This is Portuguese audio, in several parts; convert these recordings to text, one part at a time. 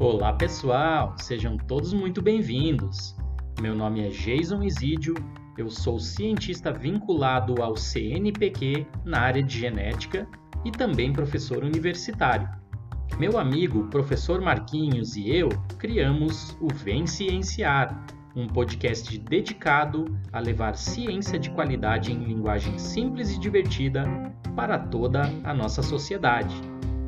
Olá pessoal, sejam todos muito bem-vindos. Meu nome é Jason Isidio, eu sou cientista vinculado ao CNPq na área de genética e também professor universitário. Meu amigo, professor Marquinhos e eu criamos o Vem Cienciar, um podcast dedicado a levar ciência de qualidade em linguagem simples e divertida para toda a nossa sociedade.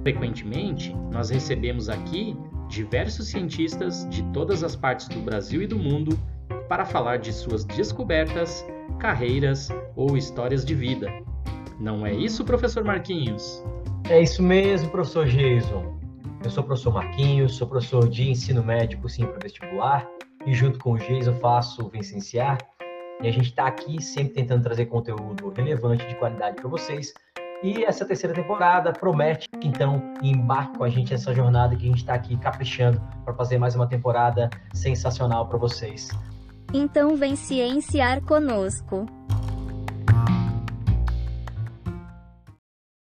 Frequentemente, nós recebemos aqui diversos cientistas de todas as partes do Brasil e do mundo para falar de suas descobertas, carreiras ou histórias de vida. Não é isso, professor Marquinhos? É isso mesmo, professor Jason. Eu sou o professor Marquinhos, sou professor de ensino médico sim para vestibular e junto com o Jason faço o Vicenciar. E a gente está aqui sempre tentando trazer conteúdo relevante de qualidade para vocês. E essa terceira temporada promete, então, embarque com a gente nessa jornada que a gente está aqui caprichando para fazer mais uma temporada sensacional para vocês. Então vem cienciar conosco.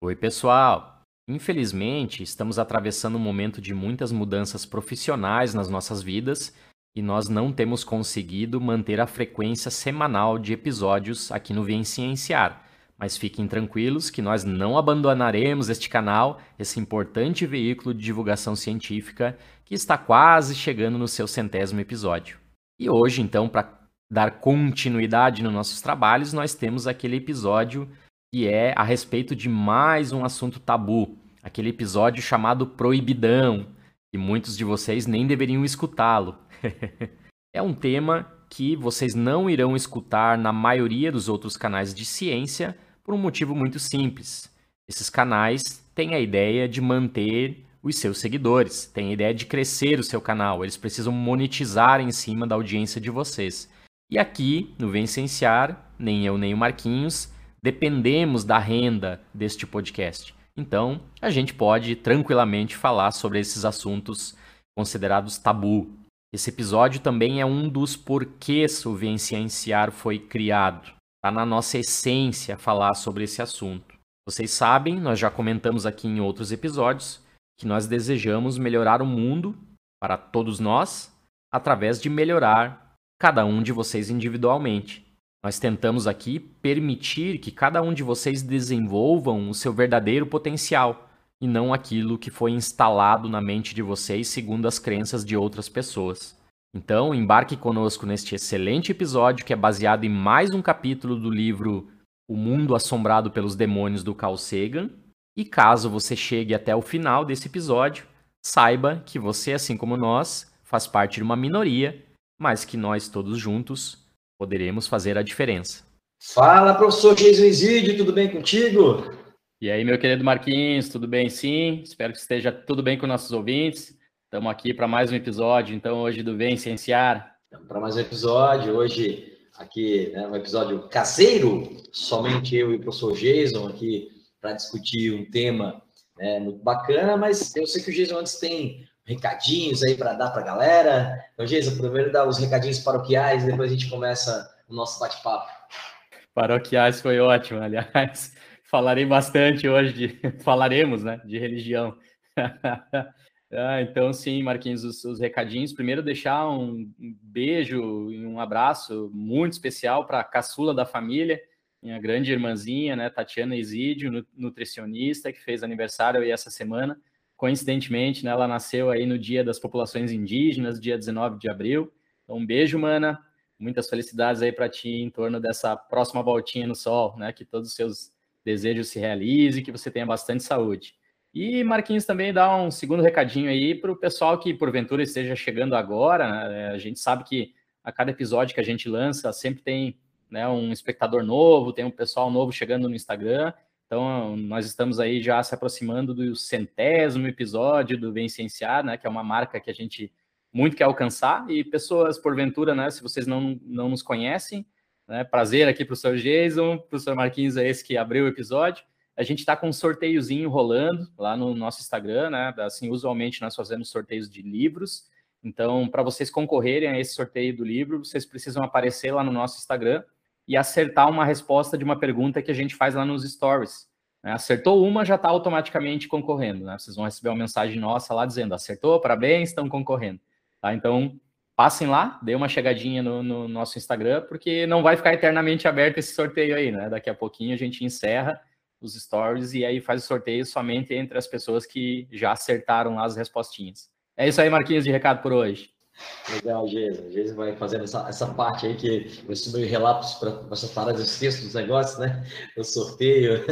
Oi, pessoal! Infelizmente, estamos atravessando um momento de muitas mudanças profissionais nas nossas vidas e nós não temos conseguido manter a frequência semanal de episódios aqui no Vem Cienciar. Mas fiquem tranquilos que nós não abandonaremos este canal, esse importante veículo de divulgação científica que está quase chegando no seu centésimo episódio. E hoje, então, para dar continuidade nos nossos trabalhos, nós temos aquele episódio que é a respeito de mais um assunto tabu, aquele episódio chamado Proibidão, e muitos de vocês nem deveriam escutá-lo. é um tema que vocês não irão escutar na maioria dos outros canais de ciência por um motivo muito simples. Esses canais têm a ideia de manter os seus seguidores, têm a ideia de crescer o seu canal, eles precisam monetizar em cima da audiência de vocês. E aqui, no Vencenciar, nem eu nem o Marquinhos dependemos da renda deste podcast. Então, a gente pode tranquilamente falar sobre esses assuntos considerados tabu. Esse episódio também é um dos porquês o Vencenciar foi criado. Está na nossa essência falar sobre esse assunto. Vocês sabem, nós já comentamos aqui em outros episódios, que nós desejamos melhorar o mundo para todos nós através de melhorar cada um de vocês individualmente. Nós tentamos aqui permitir que cada um de vocês desenvolvam o seu verdadeiro potencial e não aquilo que foi instalado na mente de vocês segundo as crenças de outras pessoas. Então, embarque conosco neste excelente episódio que é baseado em mais um capítulo do livro O Mundo Assombrado pelos Demônios do Carl Sagan e caso você chegue até o final desse episódio, saiba que você, assim como nós, faz parte de uma minoria, mas que nós todos juntos poderemos fazer a diferença. Fala, professor Jason Isidio, tudo bem contigo? E aí, meu querido Marquinhos, tudo bem sim? Espero que esteja tudo bem com nossos ouvintes. Estamos aqui para mais um episódio, então, hoje do Vem Cienciar. Para mais um episódio, hoje aqui, né, um episódio caseiro, somente eu e o professor Jason aqui para discutir um tema né, muito bacana, mas eu sei que o Jason antes tem recadinhos aí para dar para a galera. Então, Jason, primeiro dá os recadinhos paroquiais, depois a gente começa o nosso bate-papo. Paroquiais foi ótimo, aliás. Falarei bastante hoje, de, falaremos, né, de religião. ah, então, sim, Marquinhos, os, os, recadinhos. Primeiro, deixar um beijo e um abraço muito especial para a caçula da família, minha grande irmãzinha, né, Tatiana Isidio, nutricionista, que fez aniversário aí essa semana. Coincidentemente, né, ela nasceu aí no Dia das Populações Indígenas, dia 19 de abril. Então, um beijo, mana. Muitas felicidades aí para ti em torno dessa próxima voltinha no sol, né? Que todos os seus desejos se realizem, que você tenha bastante saúde. E Marquinhos também dá um segundo recadinho aí para o pessoal que porventura esteja chegando agora. Né? A gente sabe que a cada episódio que a gente lança sempre tem né, um espectador novo, tem um pessoal novo chegando no Instagram. Então, nós estamos aí já se aproximando do centésimo episódio do Vencenciar, né, que é uma marca que a gente muito quer alcançar. E pessoas, porventura, né, se vocês não, não nos conhecem, né, prazer aqui para o Sr. Jason, para o Sr. Marquinhos, é esse que abriu o episódio. A gente está com um sorteiozinho rolando lá no nosso Instagram, né? Assim, usualmente nós fazemos sorteios de livros Então, para vocês concorrerem a esse sorteio do livro, vocês precisam aparecer lá no nosso Instagram e acertar uma resposta de uma pergunta que a gente faz lá nos stories. Né? Acertou uma, já está automaticamente concorrendo. Né? Vocês vão receber uma mensagem nossa lá dizendo: acertou, parabéns, estão concorrendo. Tá? Então, passem lá, dê uma chegadinha no, no, nosso Instagram, porque não vai ficar eternamente aberto esse sorteio aí, né? Daqui a pouquinho a gente encerra os stories e aí faz o sorteio somente entre as pessoas que já acertaram lá as respostinhas. É isso aí, Marquinhos, de recado por hoje. Legal, Geisa. Geisa vai fazendo essa, essa parte aí que eu estou meio relatos para essa parada dos textos dos negócios, né? O sorteio.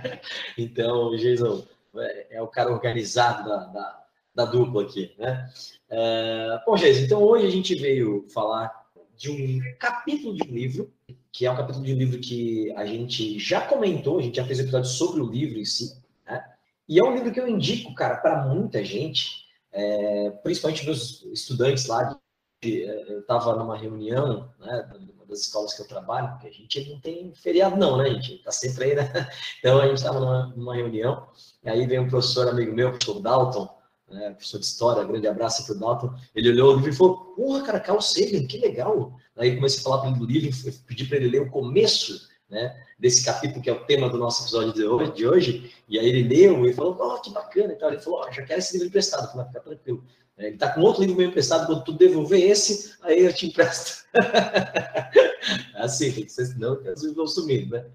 então, Geisa é, é o cara organizado da, da, da dupla aqui, né? É, bom, Geisa, então hoje a gente veio falar de um capítulo de um livro, que é um capítulo de um livro que a gente já comentou, a gente já fez episódio sobre o livro em si, né? E é um livro que eu indico, cara, para muita gente, é, principalmente meus estudantes lá, de, é, eu estava numa reunião, né, uma das escolas que eu trabalho, porque a gente não tem feriado não, né, gente? Tá sempre aí, né? Então a gente estava numa, numa, reunião, e aí veio um professor amigo meu, o professor Dalton, né, professor de história, grande abraço para o Dalton, ele olhou o livro e falou, porra, cara, Carl Sagan, que legal. Aí comecei a falar para ele do livro, pedi para ele ler o começo né, desse capítulo que é o tema do nosso episódio de hoje, e aí ele leu e falou, oh, que bacana e tal. Ele falou, oh, já quero esse livro emprestado. Eu falei, fica tranquilo. Ele está com outro livro emprestado, quando tu devolver esse, aí eu te empresto. assim, senão os livros vão sumindo, né?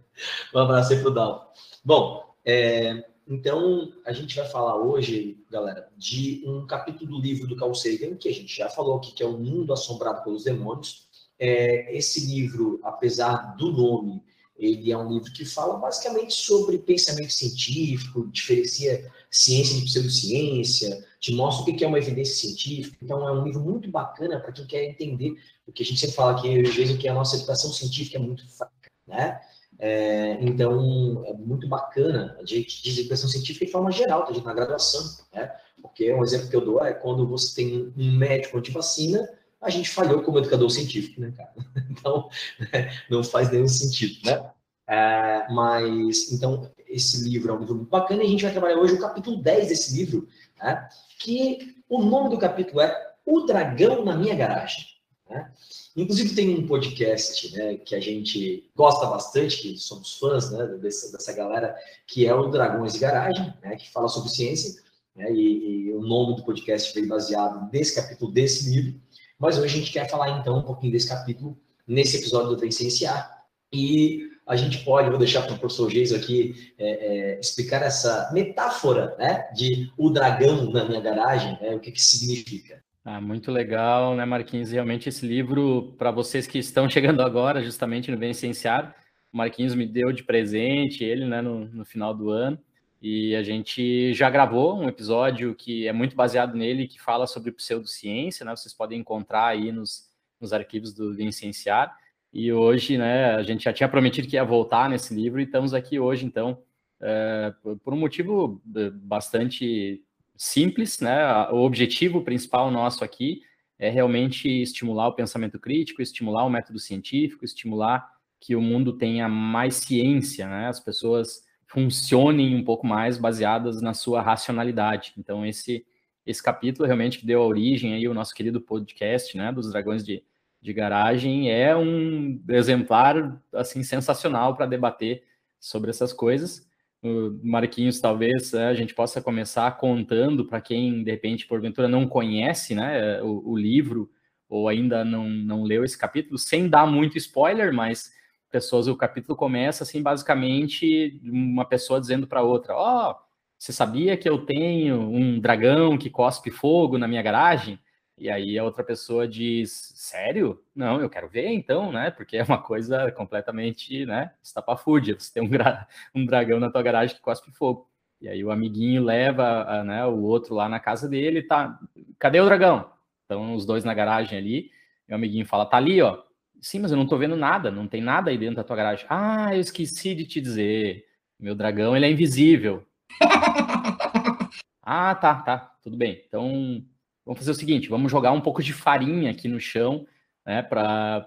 Um abraço aí pro Dalton. Bom, é, então a gente vai falar hoje, galera, de um capítulo do livro do Carl Sagan, que a gente já falou aqui, que é O Mundo Assombrado pelos Demônios. É, esse livro, apesar do nome ele é um livro que fala basicamente sobre pensamento científico, diferencia ciência de pseudociência, te mostra o que é uma evidência científica. Então, é um livro muito bacana para quem quer entender o que a gente sempre fala aqui, às vezes, que a nossa educação científica é muito fraca, né? É, então, é muito bacana a gente dizer educação científica de forma geral, tá, na graduação, né? Porque um exemplo que eu dou é quando você tem um médico anti-vacina, a gente falhou como educador científico, né, cara? Então, né, não faz nenhum sentido, né? É, mas, então, esse livro é um livro muito bacana e a gente vai trabalhar hoje o capítulo 10 desse livro, né? que o nome do capítulo é O Dragão na Minha Garagem. Né? Inclusive, tem um podcast né, que a gente gosta bastante, que somos fãs né, dessa, dessa galera, que é o Dragões de Garagem, né, que fala sobre ciência. Né, e, e o nome do podcast veio baseado nesse capítulo desse livro. Mas hoje a gente quer falar então um pouquinho desse capítulo nesse episódio do Vencenciar. E a gente pode, vou deixar para o professor Geis aqui é, é, explicar essa metáfora né, de o dragão na minha garagem, né, o que, que significa. Ah, muito legal, né, Marquinhos? Realmente esse livro, para vocês que estão chegando agora, justamente no Vencenciar, o Marquinhos me deu de presente ele, né, no, no final do ano. E a gente já gravou um episódio que é muito baseado nele, que fala sobre pseudociência, né? Vocês podem encontrar aí nos, nos arquivos do Licenciar. E hoje, né, a gente já tinha prometido que ia voltar nesse livro e estamos aqui hoje, então, é, por um motivo é, bastante simples, né? O objetivo principal nosso aqui é realmente estimular o pensamento crítico, estimular o método científico, estimular que o mundo tenha mais ciência, né? As pessoas funcionem um pouco mais baseadas na sua racionalidade. Então, esse esse capítulo realmente que deu origem aí ao nosso querido podcast, né, dos dragões de, de garagem, é um exemplar, assim, sensacional para debater sobre essas coisas. O Marquinhos, talvez né, a gente possa começar contando para quem, de repente, porventura não conhece, né, o, o livro ou ainda não, não leu esse capítulo, sem dar muito spoiler, mas pessoas, o capítulo começa assim, basicamente, uma pessoa dizendo para outra: Ó, oh, você sabia que eu tenho um dragão que cospe fogo na minha garagem? E aí a outra pessoa diz: Sério? Não, eu quero ver então, né? Porque é uma coisa completamente, né? Estapafúrdia. Você tem um, um dragão na tua garagem que cospe fogo. E aí o amiguinho leva né, o outro lá na casa dele, tá? Cadê o dragão? Estão os dois na garagem ali. E o amiguinho fala: Tá ali, ó. Sim, mas eu não tô vendo nada, não tem nada aí dentro da tua garagem. Ah, eu esqueci de te dizer. Meu dragão, ele é invisível. ah, tá, tá, tudo bem. Então, vamos fazer o seguinte, vamos jogar um pouco de farinha aqui no chão, né, para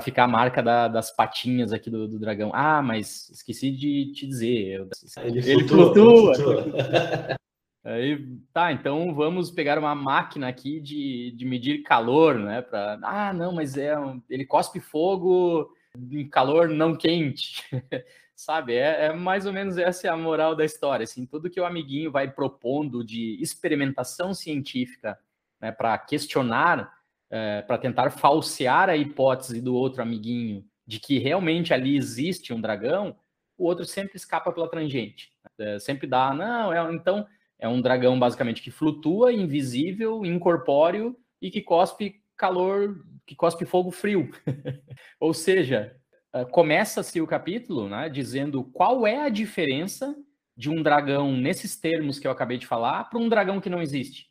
ficar a marca da, das patinhas aqui do, do, dragão. Ah, mas esqueci de te dizer. Ele, ele flutua. flutua. Aí, tá, então vamos pegar uma máquina aqui de, de medir calor, né? Pra, ah, não, mas é um, ele cospe fogo em calor não quente. Sabe? É, é, mais ou menos essa é a moral da história. Assim, tudo que o amiguinho vai propondo de experimentação científica né, para questionar, é, para tentar falsear a hipótese do outro amiguinho de que realmente ali existe um dragão, o outro sempre escapa pela tangente. É, sempre dá, não, é, então é um dragão basicamente que flutua, invisível, incorpóreo e que cospe calor, que cospe fogo frio. Ou seja, eh, começa-se o capítulo né, dizendo qual é a diferença de um dragão nesses termos que eu acabei de falar para um dragão que não existe.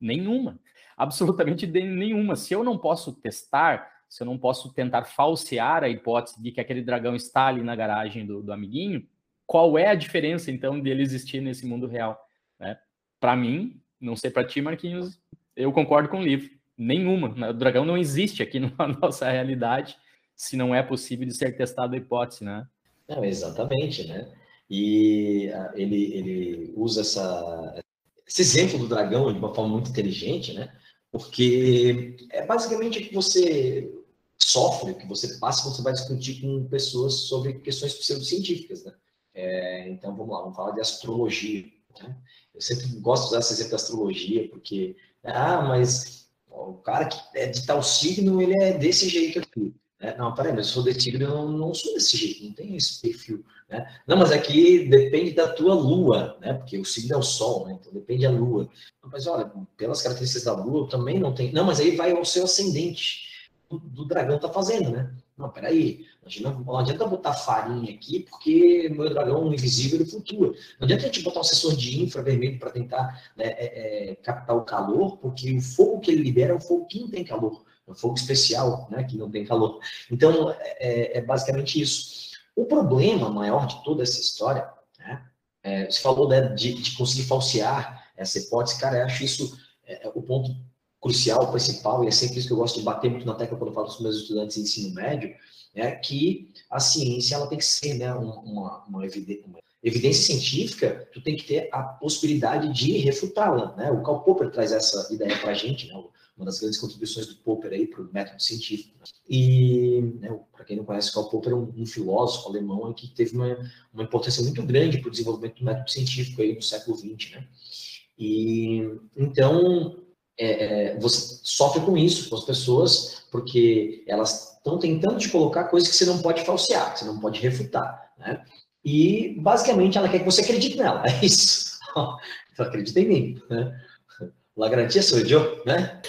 Nenhuma. Absolutamente nenhuma. Se eu não posso testar, se eu não posso tentar falsear a hipótese de que aquele dragão está ali na garagem do, do amiguinho, qual é a diferença, então, dele existir nesse mundo real? Né? Para mim, não sei para ti, Marquinhos, eu concordo com o livro. Nenhuma. O dragão não existe aqui na nossa realidade se não é possível de ser testado a hipótese, né? Não, exatamente, né? E uh, ele, ele usa essa, esse exemplo do dragão de uma forma muito inteligente, né? Porque é basicamente o que você sofre, o que você passa quando você vai discutir com pessoas sobre questões pseudocientíficas, né? É, então, vamos lá, vamos falar de astrologia. Né? Eu sempre gosto de usar esse exemplo da astrologia, porque, ah, mas o cara que é de tal signo, ele é desse jeito aqui. É, não, peraí, mas eu sou de tigre, eu não, não sou desse jeito, não tenho esse perfil. Né? Não, mas aqui depende da tua lua, né? porque o signo é o sol, né? então depende da lua. Mas olha, pelas características da lua, também não tem. Não, mas aí vai o seu ascendente do, do dragão tá fazendo, né? Não, peraí, não, adianta botar farinha aqui, porque meu dragão invisível ele flutua. Não adianta a gente botar um sensor de infravermelho para tentar né, é, é, captar o calor, porque o fogo que ele libera é um fogo que não tem calor, é um fogo especial, né, que não tem calor. Então, é, é basicamente isso. O problema maior de toda essa história, né, é, você falou né, de, de, conseguir falsear essa hipótese, cara, eu acho isso é, o ponto crucial, principal, e é sempre isso que eu gosto de bater muito na tecla quando eu falo com os meus estudantes de ensino médio, é que a ciência ela tem que ser né, uma, uma, evidência, uma evidência científica, tu tem que ter a possibilidade de refutá-la. Né? O Karl Popper traz essa ideia para a gente, né? uma das grandes contribuições do Popper aí para o método científico. Né? E, né, para quem não conhece, Karl Popper é um, um, filósofo alemão que teve uma, uma importância muito grande para o desenvolvimento do método científico aí no século XX. Né? E, então, é, é, você sofre com isso, com as pessoas, porque elas estão tentando te colocar coisas que você não pode falsear, que você não pode refutar, né? E, basicamente, ela quer que você acredite nela, é isso. Então, acredita em mim, né? La garantia sou eu, né?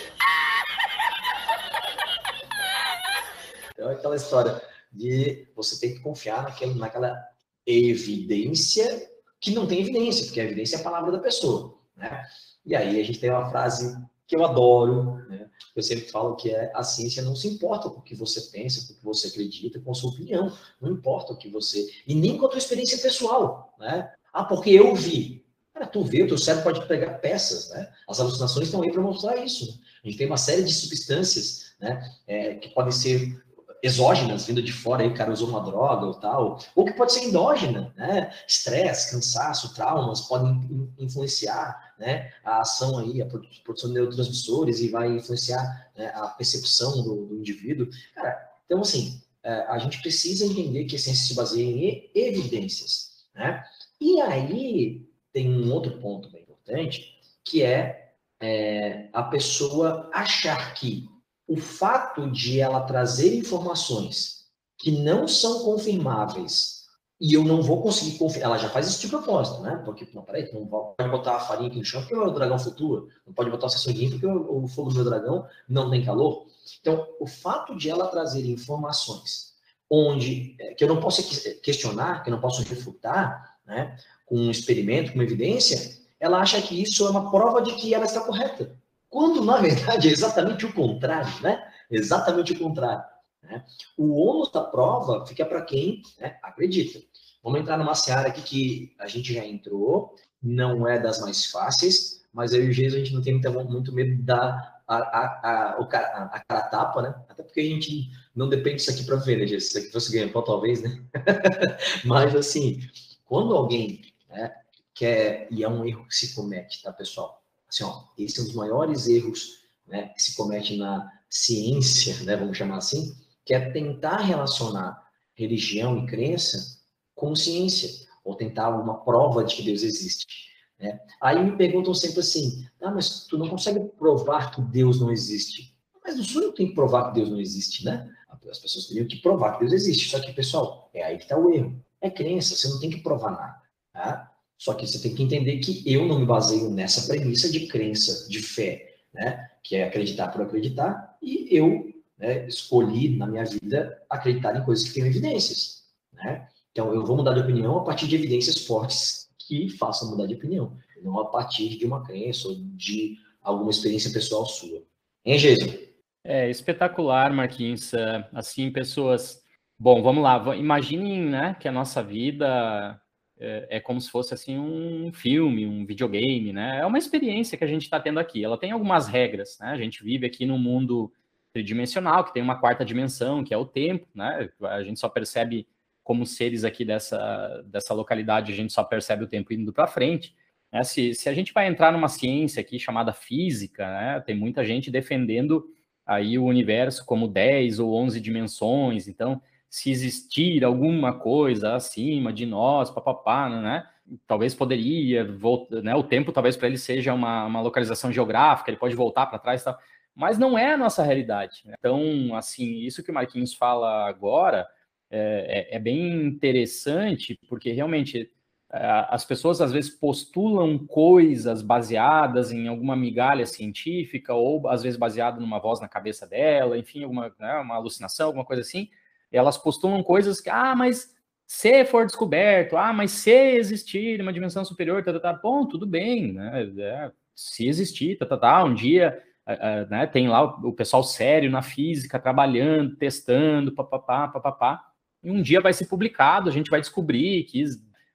Então, é aquela história de você tem que confiar naquela, naquela evidência que não tem evidência, porque a evidência é a palavra da pessoa, né? E aí a gente tem uma frase que eu adoro, né? Eu sempre falo que é a ciência não se importa com o que você pensa, com o que você acredita, com a sua opinião. Não importa o que você. E nem com a tua experiência pessoal, né? Ah, porque eu vi. Cara, tu vê, o teu cérebro pode pegar peças, né? As alucinações estão aí para mostrar isso. Né? A gente tem uma série de substâncias, né? É, que podem ser exógenas vindo de fora, aí o cara usou uma droga ou tal, ou que pode ser endógena, né? Estresse, cansaço, traumas podem influenciar, né? A ação aí, a produção de neurotransmissores e vai influenciar né, a percepção do, do indivíduo. Cara, então assim, é, a gente precisa entender que a ciência se baseia em evidências, né? E aí tem um outro ponto bem importante, que é, é a pessoa achar que o fato de ela trazer informações que não são confirmáveis e eu não vou conseguir confirmar, ela já faz isso de propósito, né? Porque, não, peraí, não pode botar a farinha aqui no chão porque o dragão flutua, não pode botar o sensor porque o, o fogo do meu dragão não tem calor. Então, o fato de ela trazer informações onde é, que eu não posso questionar, que eu não posso refutar, né, com um experimento, com uma evidência, ela acha que isso é uma prova de que ela está correta. Quando, na verdade, é exatamente o contrário, né? Exatamente o contrário. Né? O ônus da prova fica para quem né, acredita. Vamos entrar numa seara aqui que a gente já entrou, não é das mais fáceis, mas eu e o Geiso a gente não tem muito, muito medo da a, a, a, a, cara tapa, né? Até porque a gente não depende disso aqui para ver, né, Geiso? Se aqui fosse ganhar talvez, né? mas, assim, quando alguém né, que é, e é um erro que se comete, tá, pessoal? Assim, ó, esse é um dos maiores erros né, que se comete na ciência, né, vamos chamar assim, que é tentar relacionar religião e crença com ciência, ou tentar uma prova de que Deus existe. Né? Aí me perguntam sempre assim, ah, mas tu não consegue provar que Deus não existe. Mas o senhor tem que provar que Deus não existe, né? As pessoas teriam que provar que Deus existe. Só que, pessoal, é aí que está o erro. É crença, você não tem que provar nada. Tá? Só que você tem que entender que eu não me baseio nessa premissa de crença, de fé, né? Que é acreditar por acreditar, e eu né, escolhi na minha vida acreditar em coisas que têm evidências, né? Então eu vou mudar de opinião a partir de evidências fortes que façam mudar de opinião, não a partir de uma crença ou de alguma experiência pessoal sua. Hein, Jason? É espetacular, Marquinhos. É, assim, pessoas. Bom, vamos lá. Imaginem, né, que a nossa vida é, é como se fosse assim um filme, um videogame, né? É uma experiência que a gente está tendo aqui. Ela tem algumas regras, né? A gente vive aqui num mundo tridimensional que tem uma quarta dimensão, que é o tempo, né? A gente só percebe como seres aqui dessa, dessa localidade, a gente só percebe o tempo indo para frente. Né? Se, se a gente vai entrar numa ciência aqui chamada física, né? Tem muita gente defendendo aí o universo como 10 ou 11 dimensões, então se existir alguma coisa acima de nós, papapá, né? Talvez poderia, voltar, né? O tempo talvez para ele seja uma, uma localização geográfica, ele pode voltar para trás, tal, mas não é a nossa realidade. Né? Então, assim, isso que o Marquinhos fala agora é, é, é bem interessante, porque realmente é, as pessoas às vezes postulam coisas baseadas em alguma migalha científica ou às vezes baseado numa voz na cabeça dela, enfim, alguma né, uma alucinação, alguma coisa assim. Elas postulam coisas que, ah, mas se for descoberto, ah, mas se existir uma dimensão superior, tá, tá, tá bom, tudo bem, né? É, se existir, tá, tá, tá, um dia, uh, né, tem lá o, o, pessoal sério na física trabalhando, testando, papapá, papapá, e um dia vai ser publicado, a gente vai descobrir que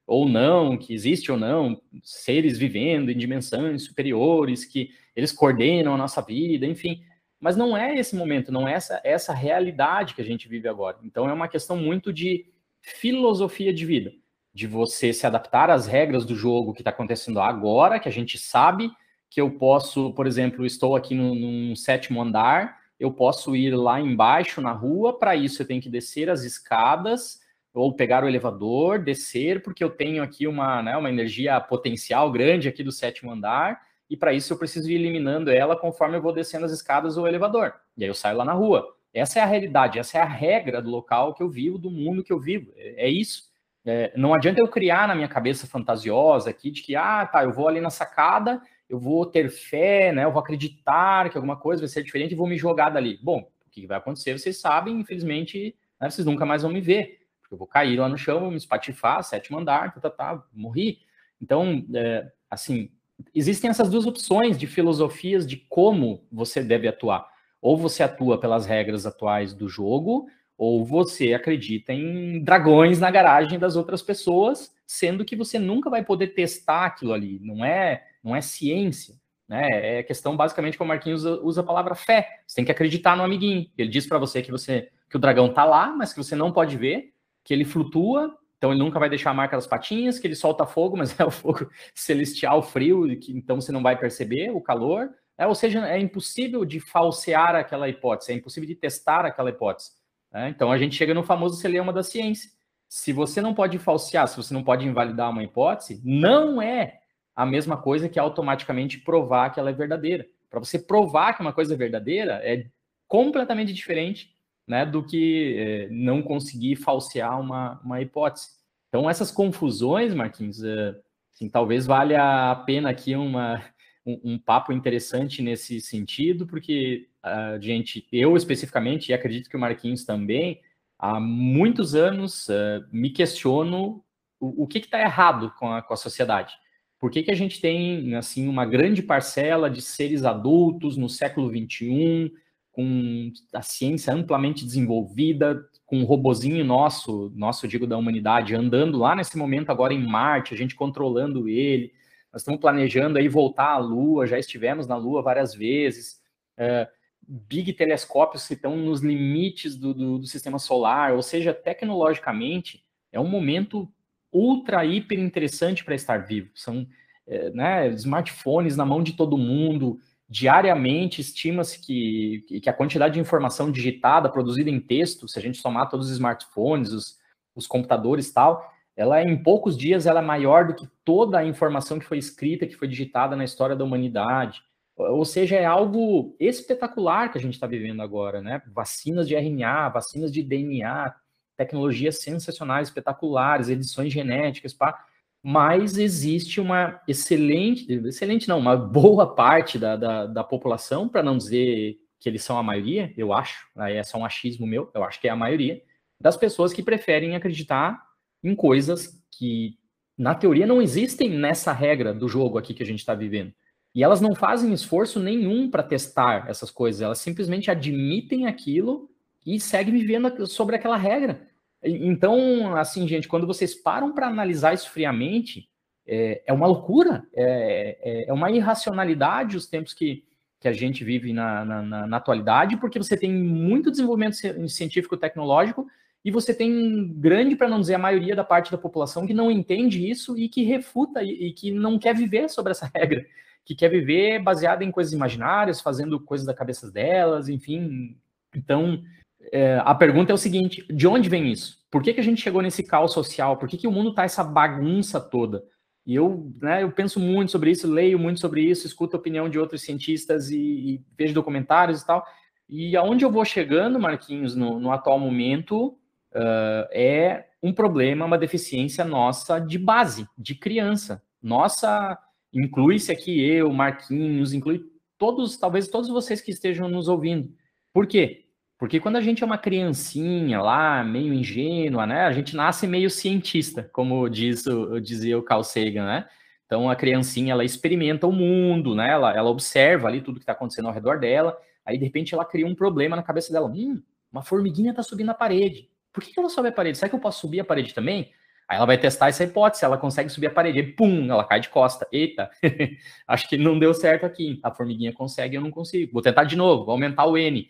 ou não, que existe ou não, seres vivendo em dimensões superiores, que eles coordenam a nossa vida, enfim. Mas não é esse momento, não é essa, essa realidade que a gente vive agora. Então é uma questão muito de filosofia de vida, de você se adaptar às regras do jogo que está acontecendo agora, que a gente sabe que eu posso, por exemplo, estou aqui no, num sétimo andar, eu posso ir lá embaixo na rua, para isso eu tenho que descer as escadas, ou pegar o elevador, descer, porque eu tenho aqui uma, né, uma energia potencial grande aqui do sétimo andar, e para isso eu preciso ir eliminando ela conforme eu vou descendo as escadas ou elevador. E aí eu saio lá na rua. Essa é a realidade, essa é a regra do local que eu vivo, do mundo que eu vivo. É, é isso. É, não adianta eu criar na minha cabeça fantasiosa aqui de que, ah, tá, eu vou ali na sacada, eu vou ter fé, né, eu vou acreditar que alguma coisa vai ser diferente e vou me jogar dali. Bom, o que vai acontecer, vocês sabem, infelizmente, né, vocês nunca mais vão me ver eu vou cair lá no chão, vou me espatifar, sétimo andar, tá, tá, tá, morri. Então, é, assim, existem essas duas opções de filosofias de como você deve atuar. Ou você atua pelas regras atuais do jogo, ou você acredita em dragões na garagem das outras pessoas, sendo que você nunca vai poder testar aquilo ali. Não é, não é ciência. Né? É questão basicamente que o Marquinhos usa, usa a palavra fé. Você tem que acreditar no amiguinho. Ele diz para você que você que o dragão tá lá, mas que você não pode ver, que ele flutua, então ele nunca vai deixar a marca das patinhas, que ele solta fogo, mas é o fogo celestial frio, que então você não vai perceber o calor. É, ou seja, é impossível de falsear aquela hipótese, é impossível de testar aquela hipótese. Né? Então a gente chega no famoso celeuma da ciência. Se você não pode falsear, se você não pode invalidar uma hipótese, não é a mesma coisa que automaticamente provar que ela é verdadeira. Para você provar que uma coisa é verdadeira, é completamente diferente né, do que é, não conseguir falsear uma, uma hipótese. Então, essas confusões, Marquinhos, é, assim, talvez valha a pena aqui uma, um, um, papo interessante nesse sentido, porque a gente, eu especificamente, e acredito que o Marquinhos também, há muitos anos uh, me questiono o, o que está errado com a, com a sociedade. Por que, que a gente tem assim uma grande parcela de seres adultos no século XXI com a ciência amplamente desenvolvida, com um robozinho nosso, nosso digo da humanidade, andando lá nesse momento agora em Marte, a gente controlando ele. Nós estamos planejando aí voltar à Lua, já estivemos na Lua várias vezes. É, big telescópios que estão nos limites do, do, do sistema solar, ou seja, tecnologicamente é um momento ultra, hiper interessante para estar vivo. São é, né, smartphones na mão de todo mundo, diariamente estima-se que, que a quantidade de informação digitada, produzida em texto, se a gente somar todos os smartphones, os, os computadores e tal, ela em poucos dias ela é maior do que toda a informação que foi escrita, que foi digitada na história da humanidade. Ou seja, é algo espetacular que a gente está vivendo agora, né? Vacinas de RNA, vacinas de DNA, tecnologias sensacionais, espetaculares, edições genéticas, pá. Mas existe uma excelente, excelente não, uma boa parte da, da, da população, para não dizer que eles são a maioria, eu acho, aí é só um achismo meu, eu acho que é a maioria, das pessoas que preferem acreditar em coisas que, na teoria, não existem nessa regra do jogo aqui que a gente está vivendo. E elas não fazem esforço nenhum para testar essas coisas, elas simplesmente admitem aquilo e seguem vivendo sobre aquela regra. Então, assim, gente, quando vocês param para analisar isso friamente, é, é uma loucura, é, é, é, uma irracionalidade os tempos que, que a gente vive na, na, na, atualidade, porque você tem muito desenvolvimento científico-tecnológico e você tem grande, para não dizer a maioria da parte da população, que não entende isso e que refuta e, e que não quer viver sobre essa regra que quer viver baseada em coisas imaginárias, fazendo coisas da cabeça delas, enfim. Então, é, a pergunta é o seguinte: de onde vem isso? Por que, que a gente chegou nesse caos social? Por que, que o mundo está essa bagunça toda? E eu, né, eu penso muito sobre isso, leio muito sobre isso, escuto a opinião de outros cientistas e, e vejo documentários e tal. E aonde eu vou chegando, Marquinhos, no, no atual momento, uh, é um problema, uma deficiência nossa de base, de criança. Nossa Inclui-se aqui eu, Marquinhos, inclui todos, talvez todos vocês que estejam nos ouvindo. Por quê? Porque quando a gente é uma criancinha lá, meio ingênua, né? A gente nasce meio cientista, como diz, dizia o Carl Sagan, né? Então a criancinha ela experimenta o mundo, né? Ela, ela observa ali tudo que está acontecendo ao redor dela. Aí de repente ela cria um problema na cabeça dela. Hum, uma formiguinha está subindo a parede. Por que, que ela sobe a parede? Será que eu posso subir a parede também? Aí ela vai testar essa hipótese, ela consegue subir a parede, e pum, ela cai de costa. Eita, acho que não deu certo aqui. A formiguinha consegue, eu não consigo. Vou tentar de novo, vou aumentar o N.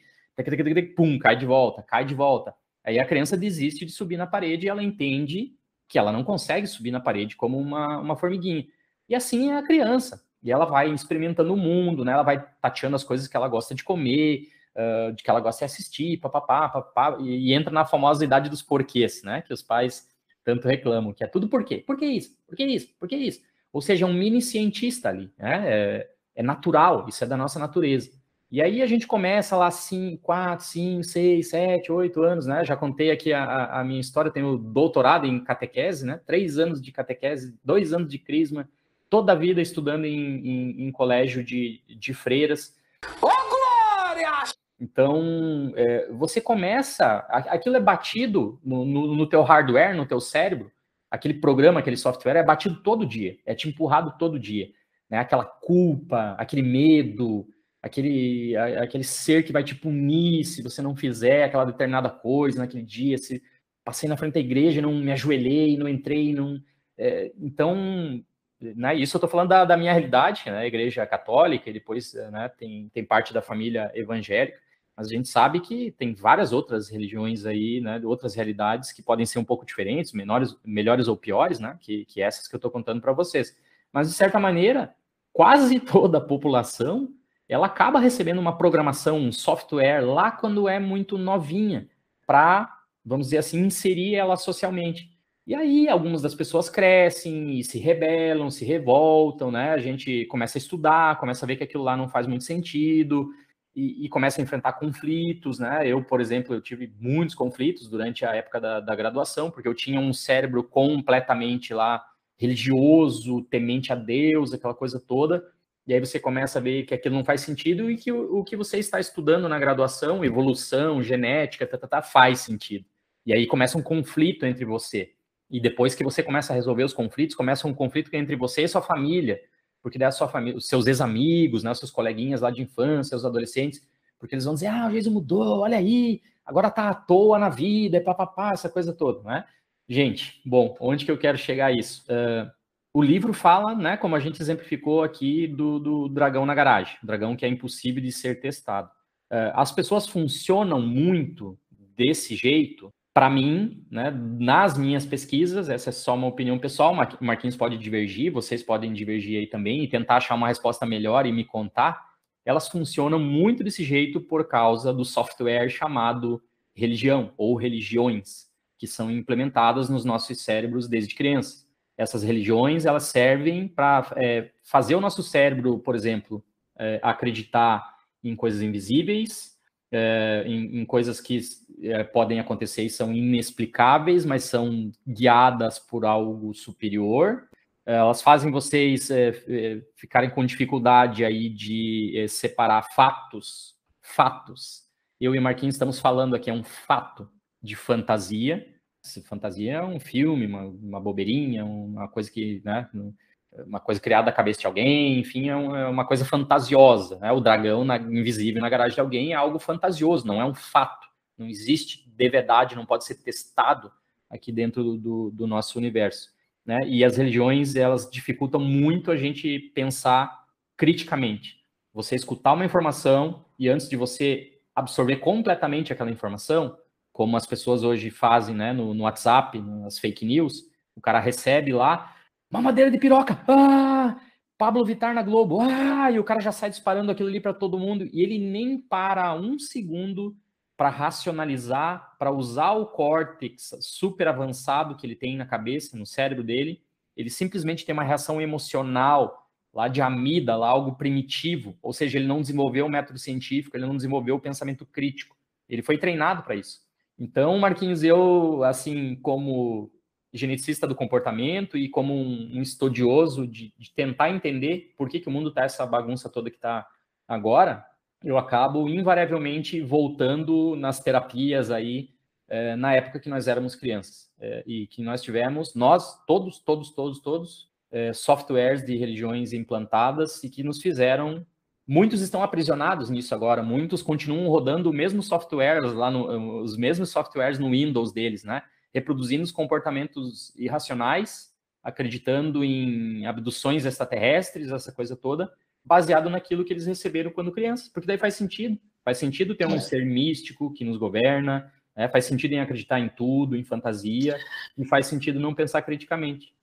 Pum, cai de volta, cai de volta. Aí a criança desiste de subir na parede e ela entende que ela não consegue subir na parede como uma, uma formiguinha. E assim é a criança. E ela vai experimentando o mundo, né? Ela vai tateando as coisas que ela gosta de comer, uh, de que ela gosta de assistir, papapá, papapá, e, e entra na famosa idade dos porquês, né? Que os pais tanto reclamam, que é tudo por quê? Por que isso? Por que isso? Por que isso? Ou seja, é um mini cientista ali, né? É, é natural, isso é da nossa natureza. E aí a gente começa lá 5, 4, 5, 6, 7, 8 anos, né? Já contei aqui a, a minha história, tenho doutorado em catequese, né? Três anos de catequese, dois anos de crisma, toda a vida estudando em, em, em colégio de, de freiras. Ô, Glória! Então, é, você começa, aquilo é batido no, no, no, teu hardware, no teu cérebro, aquele programa, aquele software é batido todo dia, é te empurrado todo dia, né? Aquela culpa, aquele medo, aquele, aquele ser que vai te punir se você não fizer aquela determinada coisa naquele dia, se passei na frente da igreja, não me ajoelhei, não entrei, não... É, então, né, isso eu estou falando da, da, minha realidade, né, igreja católica, e depois né, tem, tem parte da família evangélica, mas a gente sabe que tem várias outras religiões aí, né, outras realidades que podem ser um pouco diferentes, menores, melhores ou piores, né, que, que essas que eu estou contando para vocês. Mas, de certa maneira, quase toda a população, ela acaba recebendo uma programação, um software lá quando é muito novinha, para, vamos dizer assim, inserir ela socialmente. E aí, algumas das pessoas crescem e se rebelam, se revoltam, né? A gente começa a estudar, começa a ver que aquilo lá não faz muito sentido, e, e, começa a enfrentar conflitos, né? Eu, por exemplo, eu tive muitos conflitos durante a época da, da graduação, porque eu tinha um cérebro completamente lá religioso, temente a Deus, aquela coisa toda. E aí você começa a ver que aquilo não faz sentido e que o, o que você está estudando na graduação, evolução, genética, tá, tá, tá, faz sentido. E aí começa um conflito entre você. E depois que você começa a resolver os conflitos, começa um conflito entre você e sua família porque daí a sua família, os seus ex-amigos, né, os seus coleguinhas lá de infância, os adolescentes, porque eles vão dizer, ah, o Jesus mudou, olha aí, agora tá à toa na vida, é papapá, essa coisa toda, né? Gente, bom, onde que eu quero chegar a isso? Uh, o livro fala, né, como a gente exemplificou aqui, do, do dragão na garagem, dragão que é impossível de ser testado. Uh, as pessoas funcionam muito desse jeito para mim, né, nas minhas pesquisas, essa é só uma opinião pessoal, o Marquinhos pode divergir, vocês podem divergir aí também e tentar achar uma resposta melhor e me contar. Elas funcionam muito desse jeito por causa do software chamado religião ou religiões, que são implementadas nos nossos cérebros desde criança. Essas religiões, elas servem para é, fazer o nosso cérebro, por exemplo, é, acreditar em coisas invisíveis, é, em, em, coisas que é, podem acontecer e são inexplicáveis, mas são guiadas por algo superior. É, elas fazem vocês é, ficarem com dificuldade aí de separar fatos, fatos. Eu e Marquinhos estamos falando aqui é um fato de fantasia. Fantasia é um filme, uma, uma bobeirinha, uma coisa que, né, uma coisa criada da cabeça de alguém, enfim, é, é uma coisa fantasiosa. Né? O dragão na, invisível na garagem de alguém é algo fantasioso, não é um fato. Não existe de verdade, não pode ser testado aqui dentro do, do nosso universo. Né? E as religiões, elas dificultam muito a gente pensar criticamente. Você escutar uma informação e antes de você absorver completamente aquela informação, como as pessoas hoje fazem né, no, no WhatsApp, nas fake news, o cara recebe lá, mamadeira de piroca, ah, Pablo Vitar na Globo, ah, e o cara já sai disparando aquilo ali para todo mundo, e ele nem para um segundo para racionalizar, para usar o córtex super avançado que ele tem na cabeça, no cérebro dele, ele simplesmente tem uma reação emocional lá de amígdala, algo primitivo, ou seja, ele não desenvolveu o método científico, ele não desenvolveu o pensamento crítico. Ele foi treinado para isso. Então, Marquinhos, eu, assim, como geneticista do comportamento e como um, um estudioso de, de, tentar entender por que, que o mundo está essa bagunça toda que está agora, eu acabo invariavelmente voltando nas terapias aí é, na época que nós éramos crianças é, e que nós tivemos, nós, todos, todos, todos, todos, é, softwares de religiões implantadas e que nos fizeram Muitos estão aprisionados nisso agora, muitos continuam rodando o mesmo software lá no, os mesmos softwares no Windows deles, né? reproduzindo os comportamentos irracionais, acreditando em abduções extraterrestres, essa coisa toda, baseado naquilo que eles receberam quando crianças, porque daí faz sentido. Faz sentido ter um é. ser místico que nos governa, né? faz sentido em acreditar em tudo, em fantasia, e faz sentido não pensar criticamente.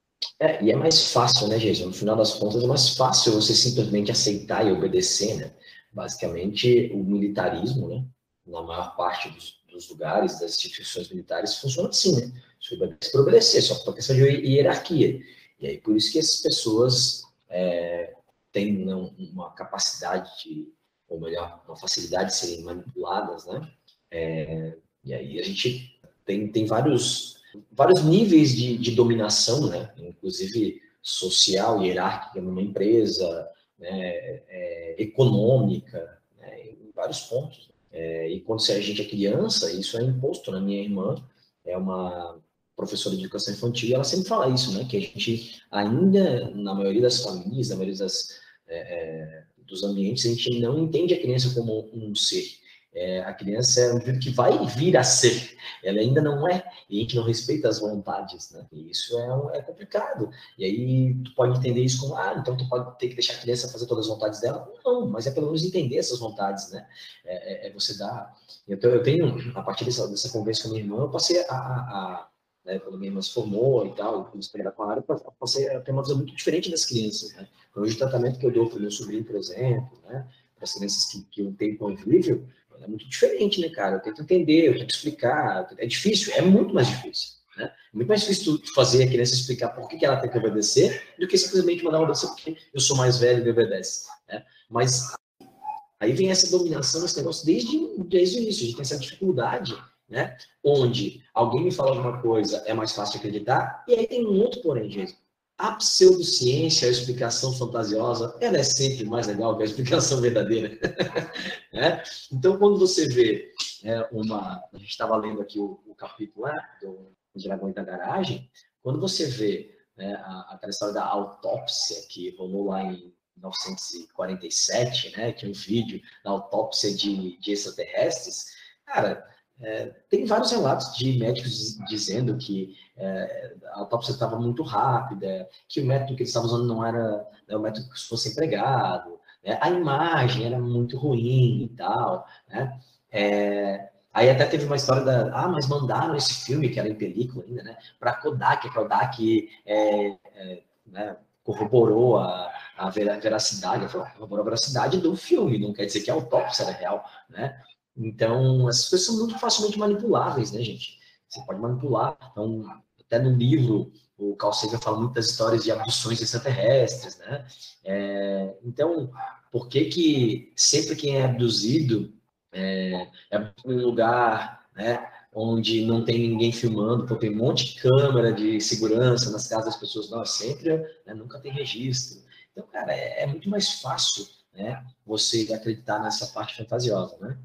É, e é mais fácil, né, gente? No final das contas, é mais fácil você simplesmente aceitar e obedecer, né? Basicamente, o militarismo, né? Na maior parte dos, dos lugares, das instituições militares, funciona assim, né? Você obedece para obedecer, só por questão de hierarquia. E aí, por isso que essas pessoas é, têm não, uma capacidade de, ou melhor, uma facilidade de serem manipuladas, né? É, e aí a gente tem, tem vários, vários níveis de, de dominação, né? Inclusive social, hierárquica numa empresa, né? É, econômica, né? em vários pontos. É, e quando a gente é criança, isso é imposto. Né? Minha irmã é uma professora de educação infantil e ela sempre fala isso, né? Que a gente ainda, na maioria das famílias, na maioria das, é, é, dos ambientes, a gente não entende a criança como um ser. É, a criança é um indivíduo que vai vir a ser, ela ainda não é, e a gente não respeita as vontades, né? E isso é, é complicado. E aí tu pode entender isso como, ah, então tu pode ter que deixar a criança fazer todas as vontades dela. Não, mas é pelo menos entender essas vontades, né? É, é, é você dar. Então eu tenho, a partir dessa, dessa conversa com a minha irmã, eu passei a, a, a né, quando minha irmã se formou e tal, quando se com a área, eu passei a ter uma visão muito diferente das crianças, né? Hoje o tratamento que eu dou para o meu sobrinho, por exemplo, né? Para as crianças que, que eu tenho convívio, é muito diferente, né, cara? Eu tento entender, eu tento explicar. É difícil, é muito mais difícil. Né? É muito mais difícil tu fazer a criança explicar por que, que ela tem que obedecer do que simplesmente mandar obedecer porque eu sou mais velho e obedece. Né? Mas aí vem essa dominação, esse negócio desde, desde o início. A gente tem essa dificuldade, né? Onde alguém me fala alguma coisa, é mais fácil acreditar. E aí tem um outro porém, gente. A pseudociência, a explicação fantasiosa, ela é sempre mais legal que a explicação verdadeira. é? Então, quando você vê é, uma. A gente estava lendo aqui o, o capítulo né, do Dragões da Garagem, quando você vê né, a, aquela história da autópsia que rolou lá em 1947, né, que é um vídeo da autópsia de, de extraterrestres, cara, tem vários relatos de médicos dizendo que é, a autópsia estava muito rápida, que o método que eles estavam usando não era né, o método que fosse empregado, né, a imagem era muito ruim e tal. Né, é, Aí até teve uma história da, ah, mas mandaram esse filme, que era em película ainda, né, para Kodak, a Kodak é, é, né, corroborou a, a veracidade, corroborou a veracidade do filme, não quer dizer que a autópsia era real, né? Então, essas coisas são muito facilmente manipuláveis, né, gente? Você pode manipular. Então, até no livro, o Carl Sagan fala muitas histórias de abduções extraterrestres, né? É, então, por que que sempre quem é abduzido é, é um lugar, né, onde não tem ninguém filmando, então tem um monte de câmera de segurança nas casas das pessoas, não, sempre, né, nunca tem registro. Então, cara, é, é muito mais fácil, né, você acreditar nessa parte fantasiosa, né?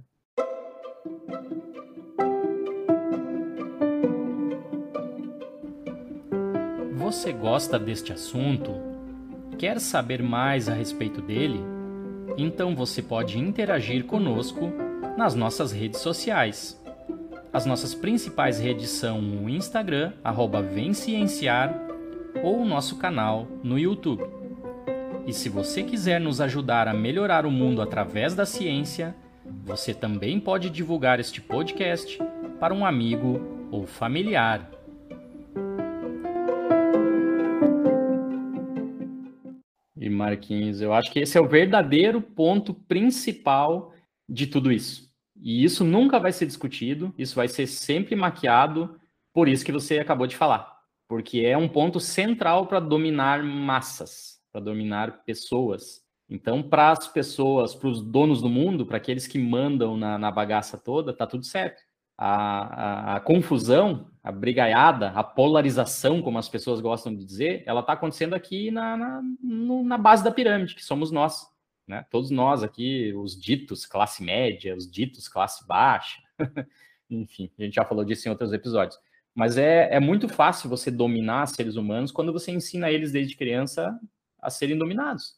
Você gosta deste assunto? Quer saber mais a respeito dele? Então você pode interagir conosco nas nossas redes sociais. As nossas principais redes são o Instagram, arroba Vencienciar, ou o nosso canal no YouTube. E se você quiser nos ajudar a melhorar o mundo através da ciência, você também pode divulgar este podcast para um amigo ou familiar. Marquinhos, eu acho que esse é o verdadeiro ponto principal de tudo isso. E isso nunca vai ser discutido, isso vai ser sempre maquiado por isso que você acabou de falar. Porque é um ponto central para dominar massas, para dominar pessoas. Então, para as pessoas, para os donos do mundo, para aqueles que mandam na, na bagaça toda, tá tudo certo. A, a, a, confusão, a brigaiada, a polarização, como as pessoas gostam de dizer, ela está acontecendo aqui na, na, no, na base da pirâmide, que somos nós. Né? Todos nós aqui, os ditos classe média, os ditos classe baixa, enfim, a gente já falou disso em outros episódios. Mas é, é muito fácil você dominar seres humanos quando você ensina eles desde criança a serem dominados.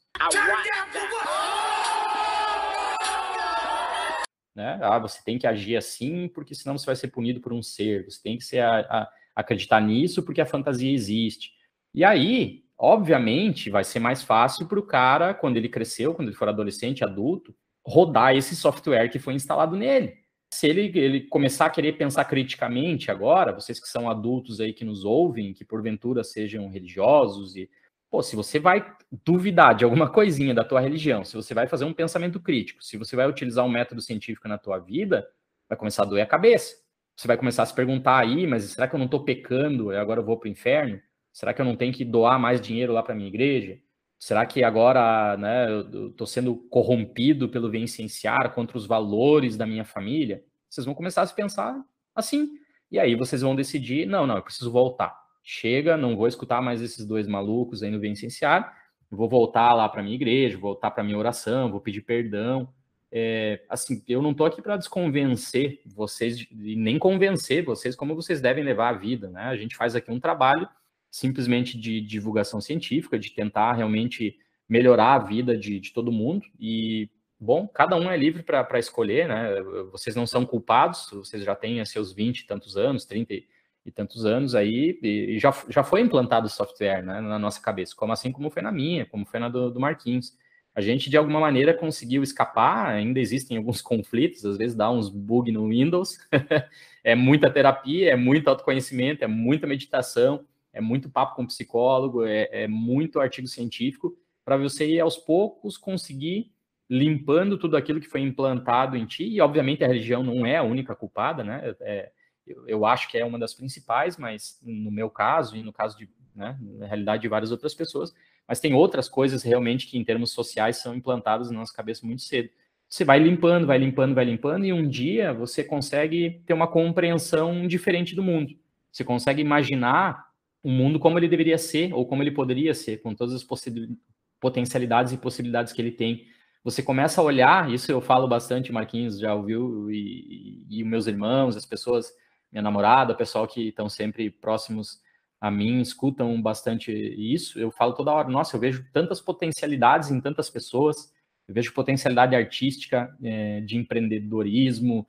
Né? Ah, você tem que agir assim, porque senão você vai ser punido por um ser. Você tem que ser a, a, acreditar nisso, porque a fantasia existe. E aí, obviamente, vai ser mais fácil para o cara, quando ele cresceu, quando ele for adolescente, adulto, rodar esse software que foi instalado nele. Se ele, ele começar a querer pensar criticamente agora, vocês que são adultos aí que nos ouvem, que porventura sejam religiosos e Pô, se você vai duvidar de alguma coisinha da tua religião, se você vai fazer um pensamento crítico, se você vai utilizar um método científico na tua vida, vai começar a doer a cabeça. Você vai começar a se perguntar aí, mas será que eu não estou pecando e agora eu vou para o inferno? Será que eu não tenho que doar mais dinheiro lá para minha igreja? Será que agora né, eu estou sendo corrompido pelo vencienciar contra os valores da minha família? Vocês vão começar a se pensar assim. E aí vocês vão decidir, não, não, eu preciso voltar chega, não vou escutar mais esses dois malucos aí no Vicenciar, vou voltar lá para minha igreja, voltar para minha oração, vou pedir perdão. É, assim, eu não estou aqui para desconvencer vocês e nem convencer vocês como vocês devem levar a vida, né? A gente faz aqui um trabalho simplesmente de divulgação científica, de tentar realmente melhorar a vida de, de todo mundo e bom, cada um é livre para escolher, né? Vocês não são culpados, vocês já têm seus 20 e tantos anos, 30 e tantos anos aí, e já, já foi implantado o software né, na nossa cabeça, como assim como foi na minha, como foi na do, do Marquinhos. A gente, de alguma maneira, conseguiu escapar, ainda existem alguns conflitos, às vezes dá uns bugs no Windows, é muita terapia, é muito autoconhecimento, é muita meditação, é muito papo com psicólogo, é, é muito artigo científico, para você ir aos poucos conseguir limpando tudo aquilo que foi implantado em ti, e obviamente a religião não é a única culpada, né? É, eu, eu, acho que é uma das principais, mas no meu caso e no caso de, né, na realidade de várias outras pessoas, mas tem outras coisas realmente que em termos sociais são implantadas na nossa cabeça muito cedo. Você vai limpando, vai limpando, vai limpando e um dia você consegue ter uma compreensão diferente do mundo. Você consegue imaginar o mundo como ele deveria ser ou como ele poderia ser, com todas as potencialidades e possibilidades que ele tem você começa a olhar, isso eu falo bastante, Marquinhos já ouviu, e, e, e meus irmãos, as pessoas minha namorada, pessoal que estão sempre próximos a mim, escutam bastante isso. Eu falo toda hora, nossa, eu vejo tantas potencialidades em tantas pessoas, eu vejo potencialidade artística, é, de empreendedorismo,